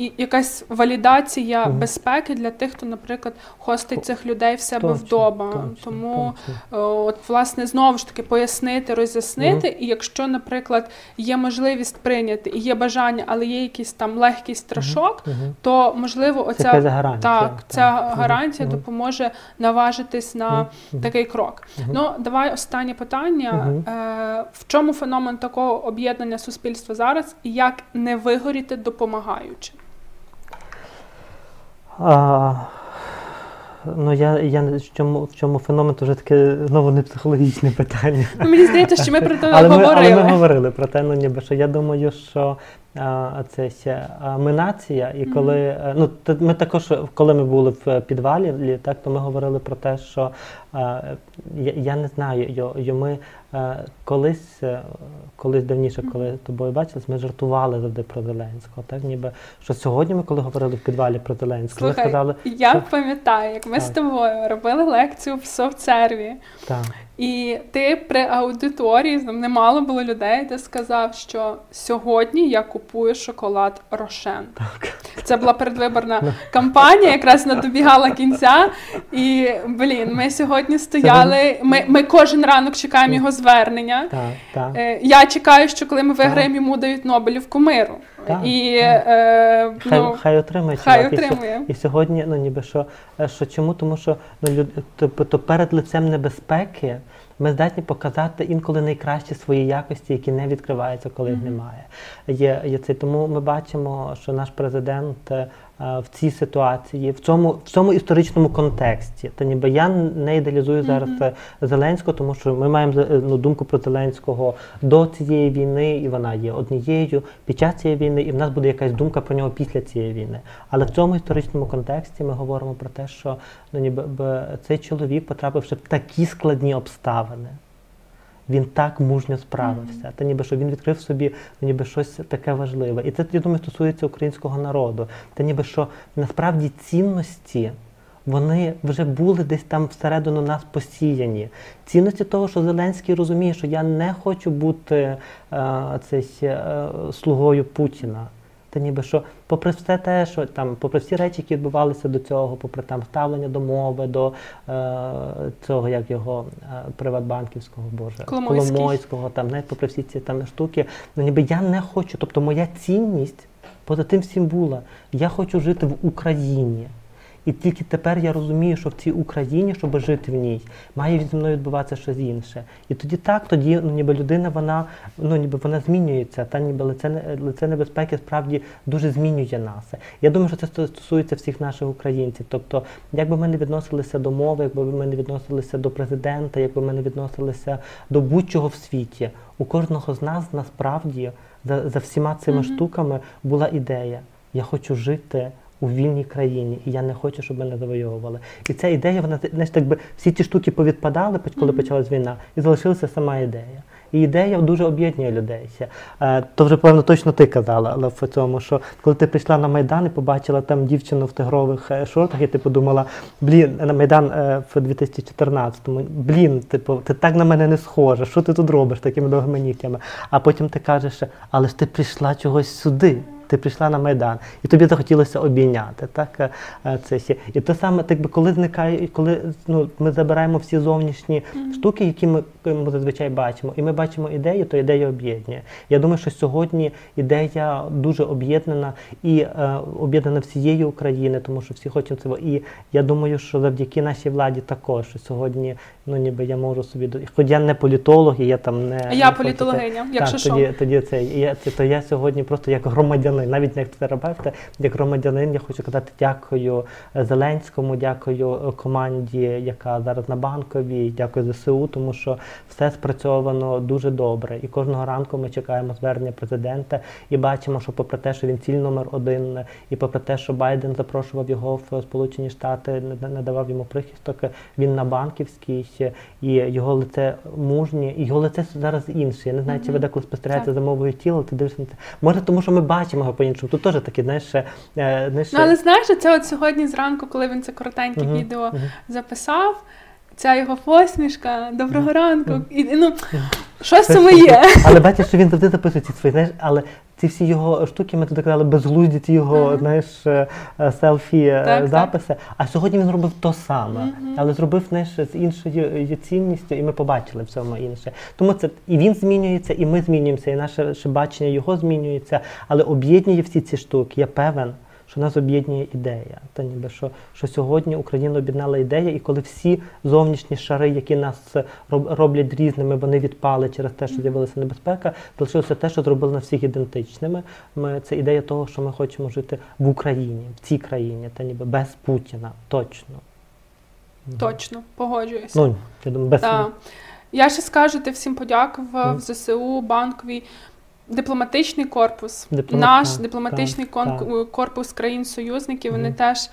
і якась валідація Мгм. безпеки для тих, хто, наприклад, хостить цих людей в себе Точно, вдома. точно, Тому точно. Е, От, власне, знову ж таки пояснити, роз'яснити, і якщо, наприклад, є можливість прийняти і є бажання, але є якийсь там легкий страшок, Мгм. то можливо, оця якась гарантія. так, ця Мгм. гарантія допоможе наважитись на такий крок. Ну, давай останнє питання. Е, в чому феномен такого об'єднання суспільства зараз, і як не вигоріти допомагаючи? А, ну я, я в чому, в чому феномен, то вже таке знову не психологічне питання. Ну, мені здається, що ми про ми, говорили. але ми говорили про те, ну ніби що я думаю, що а, це ще а, ми нація, і коли е, ну ми також, коли ми були в підвалі, лі- так то ми говорили про те, що а, я, я не знаю, йо, йо ми колись, е, колись давніше, коли тобою бачились, ми жартували завжди про Зеленського. Так ніби що сьогодні ми, коли говорили в підвалі про Зеленського, ми сказали, я що- пам'ятаю, як ми з тобою робили лекцію в совцерві. так. І ти при аудиторії там немало було людей, де сказав, що сьогодні я купую шоколад Рошен. Так. Це була передвиборна кампанія, якраз добігала кінця. І блін, ми сьогодні стояли. Ми, ми кожен ранок чекаємо його звернення. Так, так. Е, Я чекаю, що коли ми виграємо, йому дають Нобелівку миру. Так, І так. е, Хай, ну, хай отримає хай чувак, і отримує. І сьогодні, ну ніби що, е, що чому? Тому що ну, люд, тобто, то перед лицем небезпеки ми здатні показати інколи найкращі свої якості, які не відкриваються, коли їх Мгм. немає. Є, є це. Тому ми бачимо, що наш президент е, в цій ситуації, в цьому, в цьому історичному контексті, то ніби я не ідеалізую зараз е, Зеленського, тому що ми маємо е, ну, думку про Зеленського до цієї війни, і вона є однією під час цієї війни, і в нас буде якась думка про нього після цієї війни. Але в цьому історичному контексті ми говоримо про те, що ну, ніби б цей чоловік, потрапивши в такі складні обставини. Він так мужньо справився. Та ніби що він відкрив собі ніби щось таке важливе. І це я думаю стосується українського народу. Та ніби що насправді цінності вони вже були десь там всередину нас посіяні. Цінності того, що Зеленський розуміє, що я не хочу бути е, цей, е, слугою Путіна. Та ніби що, попри все те, що там, попри всі речі, які відбувалися до цього, попри там ставлення до мови, до е, цього, як його е, приватбанківського, боже, Коломойський. Коломойського, там, навіть попри всі ці там штуки, ну ніби я не хочу. Тобто моя цінність поза тим всім була. Я хочу жити в Україні. І тільки тепер я розумію, що в цій Україні, щоб жити в ній, має зі мною відбуватися щось інше. І тоді так, тоді ну, ніби людина, вона ну ніби вона змінюється, та ніби лице, лице небезпеки справді дуже змінює нас. Я думаю, що це стосується всіх наших українців. Тобто, як би ми не відносилися до мови, якби ми не відносилися до президента, якби ми не відносилися до будь-чого в світі, у кожного з нас насправді за, за всіма цими Мгм. штуками була ідея. Я хочу жити у вільній країні, і я не хочу, щоб мене завойовували. І ця ідея, вона знаєш, так би всі ті штуки повідпадали, коли Мгм. почалась війна, і залишилася сама ідея. І ідея дуже об'єднує людей. Е, То вже, певно, точно ти казала, але в цьому, що коли ти прийшла на Майдан і побачила там дівчину в тигрових е, шортах, і ти подумала, блін, на Майдан е, в 2014-му, блін, типу, ти так на мене не схожа, що ти тут робиш такими довгими нігтями? А потім ти кажеш, але ж ти прийшла чогось сюди. Ти прийшла на Майдан, і тобі захотілося обійняти. Так? е, е, Це ще. І те саме, так би, коли зникає, коли ну, ми забираємо всі зовнішні штуки, які ми, ми зазвичай бачимо, і ми бачимо ідею, то ідея об'єднує. Я думаю, що сьогодні ідея дуже об'єднана і е, об'єднана всією України, тому що всі хочуть цього. І я думаю, що завдяки нашій владі також що сьогодні, ну ніби я можу собі хоч я не політолог, і я там не я не хочу політологиня, якщо так, що. тоді, тоді це я, це- то я сьогодні просто як громадянин, навіть не як терапевт, як громадянин, я хочу казати дякую е, Зеленському, дякую е, команді, яка зараз на банковій, дякую ЗСУ, тому що все спрацьовано дуже добре. І кожного ранку ми чекаємо звернення президента і бачимо, що попри те, що він ціль номер один, і попри те, що Байден запрошував його в Сполучені Штати, не, не давав йому прихисток, він на банківській, і його лице мужнє, і його лице зараз інше. Я не знаю, чи ви деколи спостерігаєте за мовою тіла, ти дивишся на це. Може, тому що ми бачимо його по-іншому. Тут теж такі, знаєш, ще, знаєш, Ну, але знаєш, це от сьогодні зранку, коли він це коротеньке Мгм, відео мгм. записав, ця його посмішка, доброго ранку. І, ну, щось Це моє. Але бачиш, що він завжди записує ці свої, знаєш, але ці всі його штуки, ми туди казали, безглузді ці його, Ага. знаєш, е, е, селфі так, записи. так. А сьогодні він зробив то саме, Мгм. але зробив знаєш, з іншою е, цінністю, і ми побачили в цьому інше. Тому це і він змінюється, і ми змінюємося, і наше бачення його змінюється, але об'єднує всі ці штуки. Я певен. Що нас об'єднує ідея, та ніби що, що сьогодні Україну об'єднала ідея, і коли всі зовнішні шари, які нас е, роблять різними, вони відпали через те, що з'явилася небезпека, залишилося те, що зробили нас всіх ідентичними. Ми це ідея того, що ми хочемо жити в Україні, в цій країні, та ніби без Путіна, точно. Точно, погоджуюся. Ну я думаю, без Так. Я ще скажу, ти всім подякував Мгм. ЗСУ, банковій. Дипломатичний корпус, Дипломат- наш дипломатичний так, кон- корпус країн-союзників, вони Мгм. теж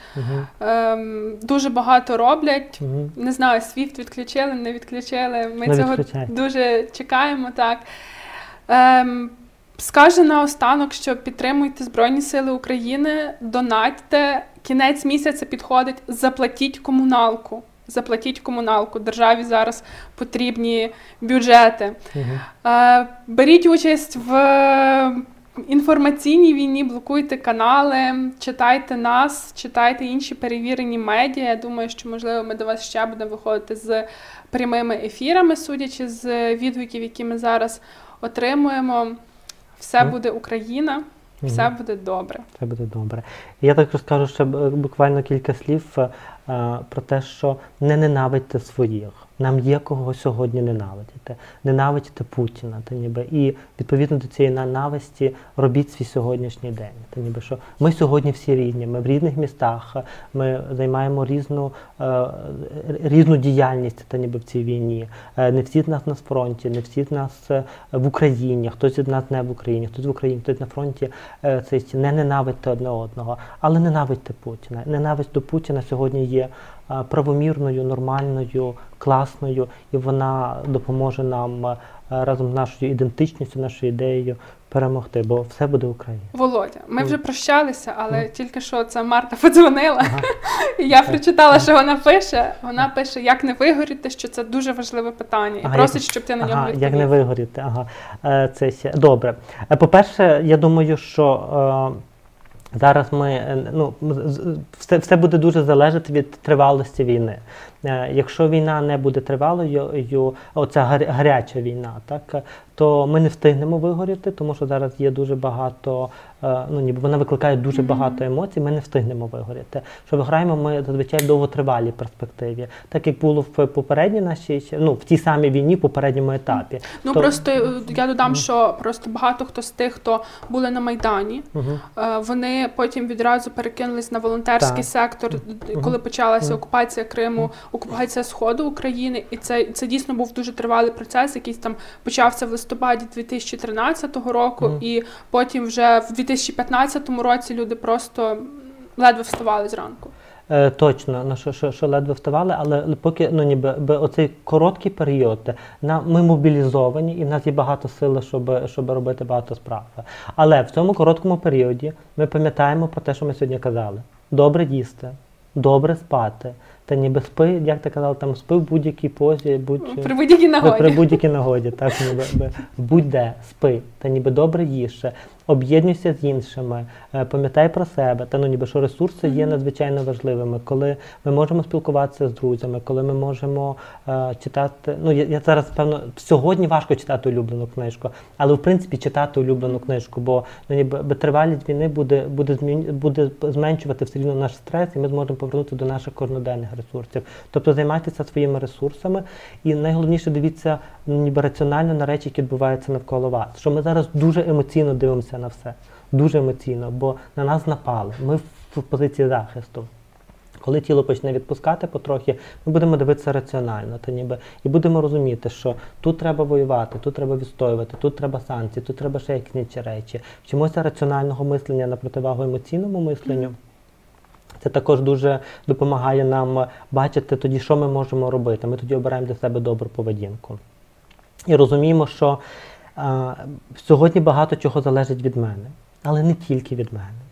ем, дуже багато роблять. мгм. Не знаю, свіфт відключили, не відключили. Ми Не цього відключай. дуже чекаємо. Так ем, скажу наостанок, що підтримуйте Збройні Сили України, донатьте. Кінець місяця підходить, заплатіть комуналку. Заплатіть комуналку. Державі зараз потрібні бюджети. Е, Беріть участь в інформаційній війні, блокуйте канали, читайте нас, читайте інші перевірені медіа. Я думаю, що можливо ми до вас ще будемо виходити з прямими ефірами, судячи з відгуків, які ми зараз отримуємо. Все буде Україна, все буде добре. Це буде добре. Я так розкажу ще буквально кілька слів е, про те, що не ненавидьте своїх. Нам є кого сьогодні ненавидіти. Ненавидьте Путіна. Та ніби і відповідно до цієї ненависті робіть свій сьогоднішній день. Та ніби що ми сьогодні всі рідні, ми в різних містах, ми займаємо різну, е, різну діяльність та ніби в цій війні. Е, Не всі з нас на фронті, не всі з нас е, в Україні, хтось з нас не в Україні, хтось в Україні, хтось на фронті. Це не ненавидьте одне одного, але ненавидьте Путіна. Ненависть до Путіна сьогодні є правомірною, нормальною, класною, і вона допоможе нам е, разом з нашою ідентичністю, нашою ідеєю перемогти, бо все буде Україна. Володя, ми вже прощалися, але Мгм. тільки що це Марта подзвонила. Ага. І [laughs] я прочитала, що вона пише. Вона пише, як не вигоріти, що це дуже важливе питання, і Ага, просить, щоб ти на нього Ага, відповів. як не вигоріти. Ага. Е, Це. Добре. Е, По-перше, я думаю, що е, зараз ми е, ну, все, все буде дуже залежати від тривалості війни. Е, Якщо війна не буде тривалою, оця гаря- гаряча війна, так, то ми не встигнемо вигоріти, тому що зараз є дуже багато, е, ну ніби вона викликає дуже багато емоцій, ми не встигнемо вигоріти. Що виграємо ми зазвичай в довготривалій перспективі, так як було в попередній нашій, ну в тій самій війні, попередньому етапі. Ну То- просто е, я додам, що просто багато хто з тих, хто були на майдані, Угу. е, вони потім відразу перекинулись на волонтерський Так. сектор, коли почалася окупація Криму, окупація Сходу України, і це, це дійсно був дуже тривалий процес, який там почався в листопаді 2013 року, Мгм. і потім вже в 2015 році люди просто ледве вставали зранку. Е, точно, на що, що, що ледве вставали, але поки ну ніби би оцей короткий період, на ми мобілізовані, і в нас є багато сили, щоб щоб робити багато справ. Але в цьому короткому періоді ми пам'ятаємо про те, що ми сьогодні казали: добре їсти, добре спати. Та ніби спи, як ти казав, там спи в будь-якій позі, будь при будь-якій нагоді. При будь-якій нагоді, так ніби будь-де спи, та ніби добре їж об'єднуйся з іншими, е, пам'ятай про себе, та ну ніби що ресурси є надзвичайно важливими, коли ми можемо спілкуватися з друзями, коли ми можемо е, читати. Ну я, я зараз певно сьогодні важко читати улюблену книжку, але в принципі читати улюблену книжку, бо ну ніби тривалість війни буде буде змін, буде зменшувати все рівно наш стрес, і ми зможемо повернути до наших кожноденних ресурсів. Тобто займайтеся своїми ресурсами, і найголовніше дивіться ну, ніби раціонально на речі, які відбуваються навколо вас. Що ми зараз дуже емоційно дивимося на все. Дуже емоційно, бо на нас напали. Ми в позиції захисту. Коли тіло почне відпускати потрохи, ми будемо дивитися раціонально, та ніби і будемо розуміти, що тут треба воювати, тут треба відстоювати, тут треба санкції, тут треба ще якісь інші речі. Вчимося раціонального мислення на противагу емоційному мисленню. Це також дуже допомагає нам бачити тоді, що ми можемо робити. Ми тоді обираємо для себе добру поведінку. І розуміємо, що Сьогодні багато чого залежить від мене, але не тільки від мене.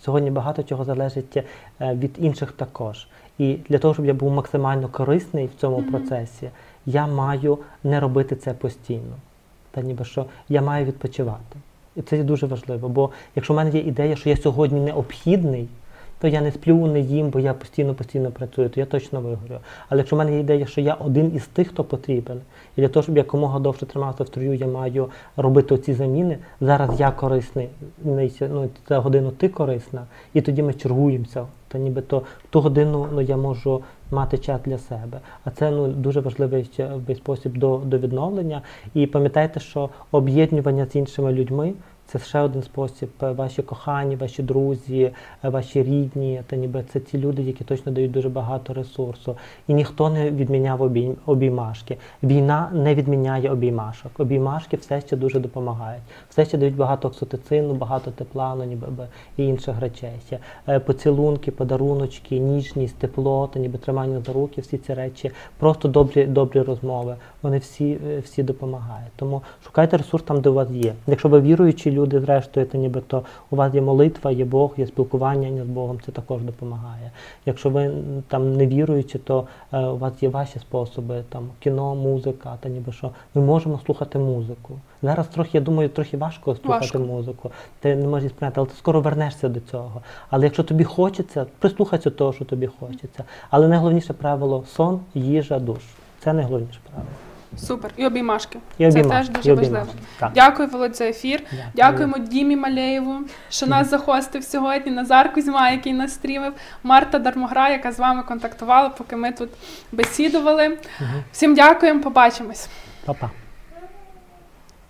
Сьогодні багато чого залежить е, від інших також. І для того, щоб я був максимально корисний в цьому mm-hmm. процесі, я маю не робити це постійно. Та ніби що я маю відпочивати. І це дуже важливо. Бо якщо в мене є ідея, що я сьогодні необхідний, то я не сплю, не їм, бо я постійно-постійно працюю, то я точно вигорю. Але якщо в мене є ідея, що я один із тих, хто потрібен, і для того, щоб якомога довше тримався в строю, я маю робити ці заміни. Зараз я корисний, ну, за годину ти корисна, і тоді ми чергуємося. Та ніби то ту годину ну, я можу мати час для себе. А це ну, дуже важливий спосіб до, до відновлення. І пам'ятайте, що об'єднування з іншими людьми це ще один спосіб. Е, ваші кохані, ваші друзі, е, ваші рідні, та ніби це ті люди, які точно дають дуже багато ресурсу. І ніхто не відміняв обій... обіймашки. Війна не відміняє обіймашок. Обіймашки все ще дуже допомагають. Все ще дають багато окситоцину, багато тепла, ну, ніби і інших речей. Е, поцілунки, подаруночки, ніжність, тепло, та ніби тримання за руки, всі ці речі, просто добрі добрі розмови. Вони всі всі допомагають. Тому шукайте ресурс там, де у вас є. Якщо ви віруючі люди, зрештою, то нібито у вас є молитва, є Бог, є спілкування з Богом, це також допомагає. Якщо ви там не віруючі, то е, у вас є ваші способи, там кіно, музика, та ніби що ми можемо слухати музику. Зараз трохи, я думаю, трохи важко слухати важко. музику. Ти не можеш сприйняти, але ти скоро вернешся до цього. Але якщо тобі хочеться, прислухайся того, що тобі хочеться. Але найголовніше правило сон, їжа, душ. Це найголовніше правило. Супер. І обіймашки. І обіймашки. Це теж дуже важливо. важливо. Дякую, Володь, за ефір. Дякую. Дякуємо Дімі Малеєву, що нас захостив сьогодні. Назар Кузьма, який нас стрімив, Марта Дармогра, яка з вами контактувала, поки ми тут бесідували. Всім дякуємо, побачимось. Па-па.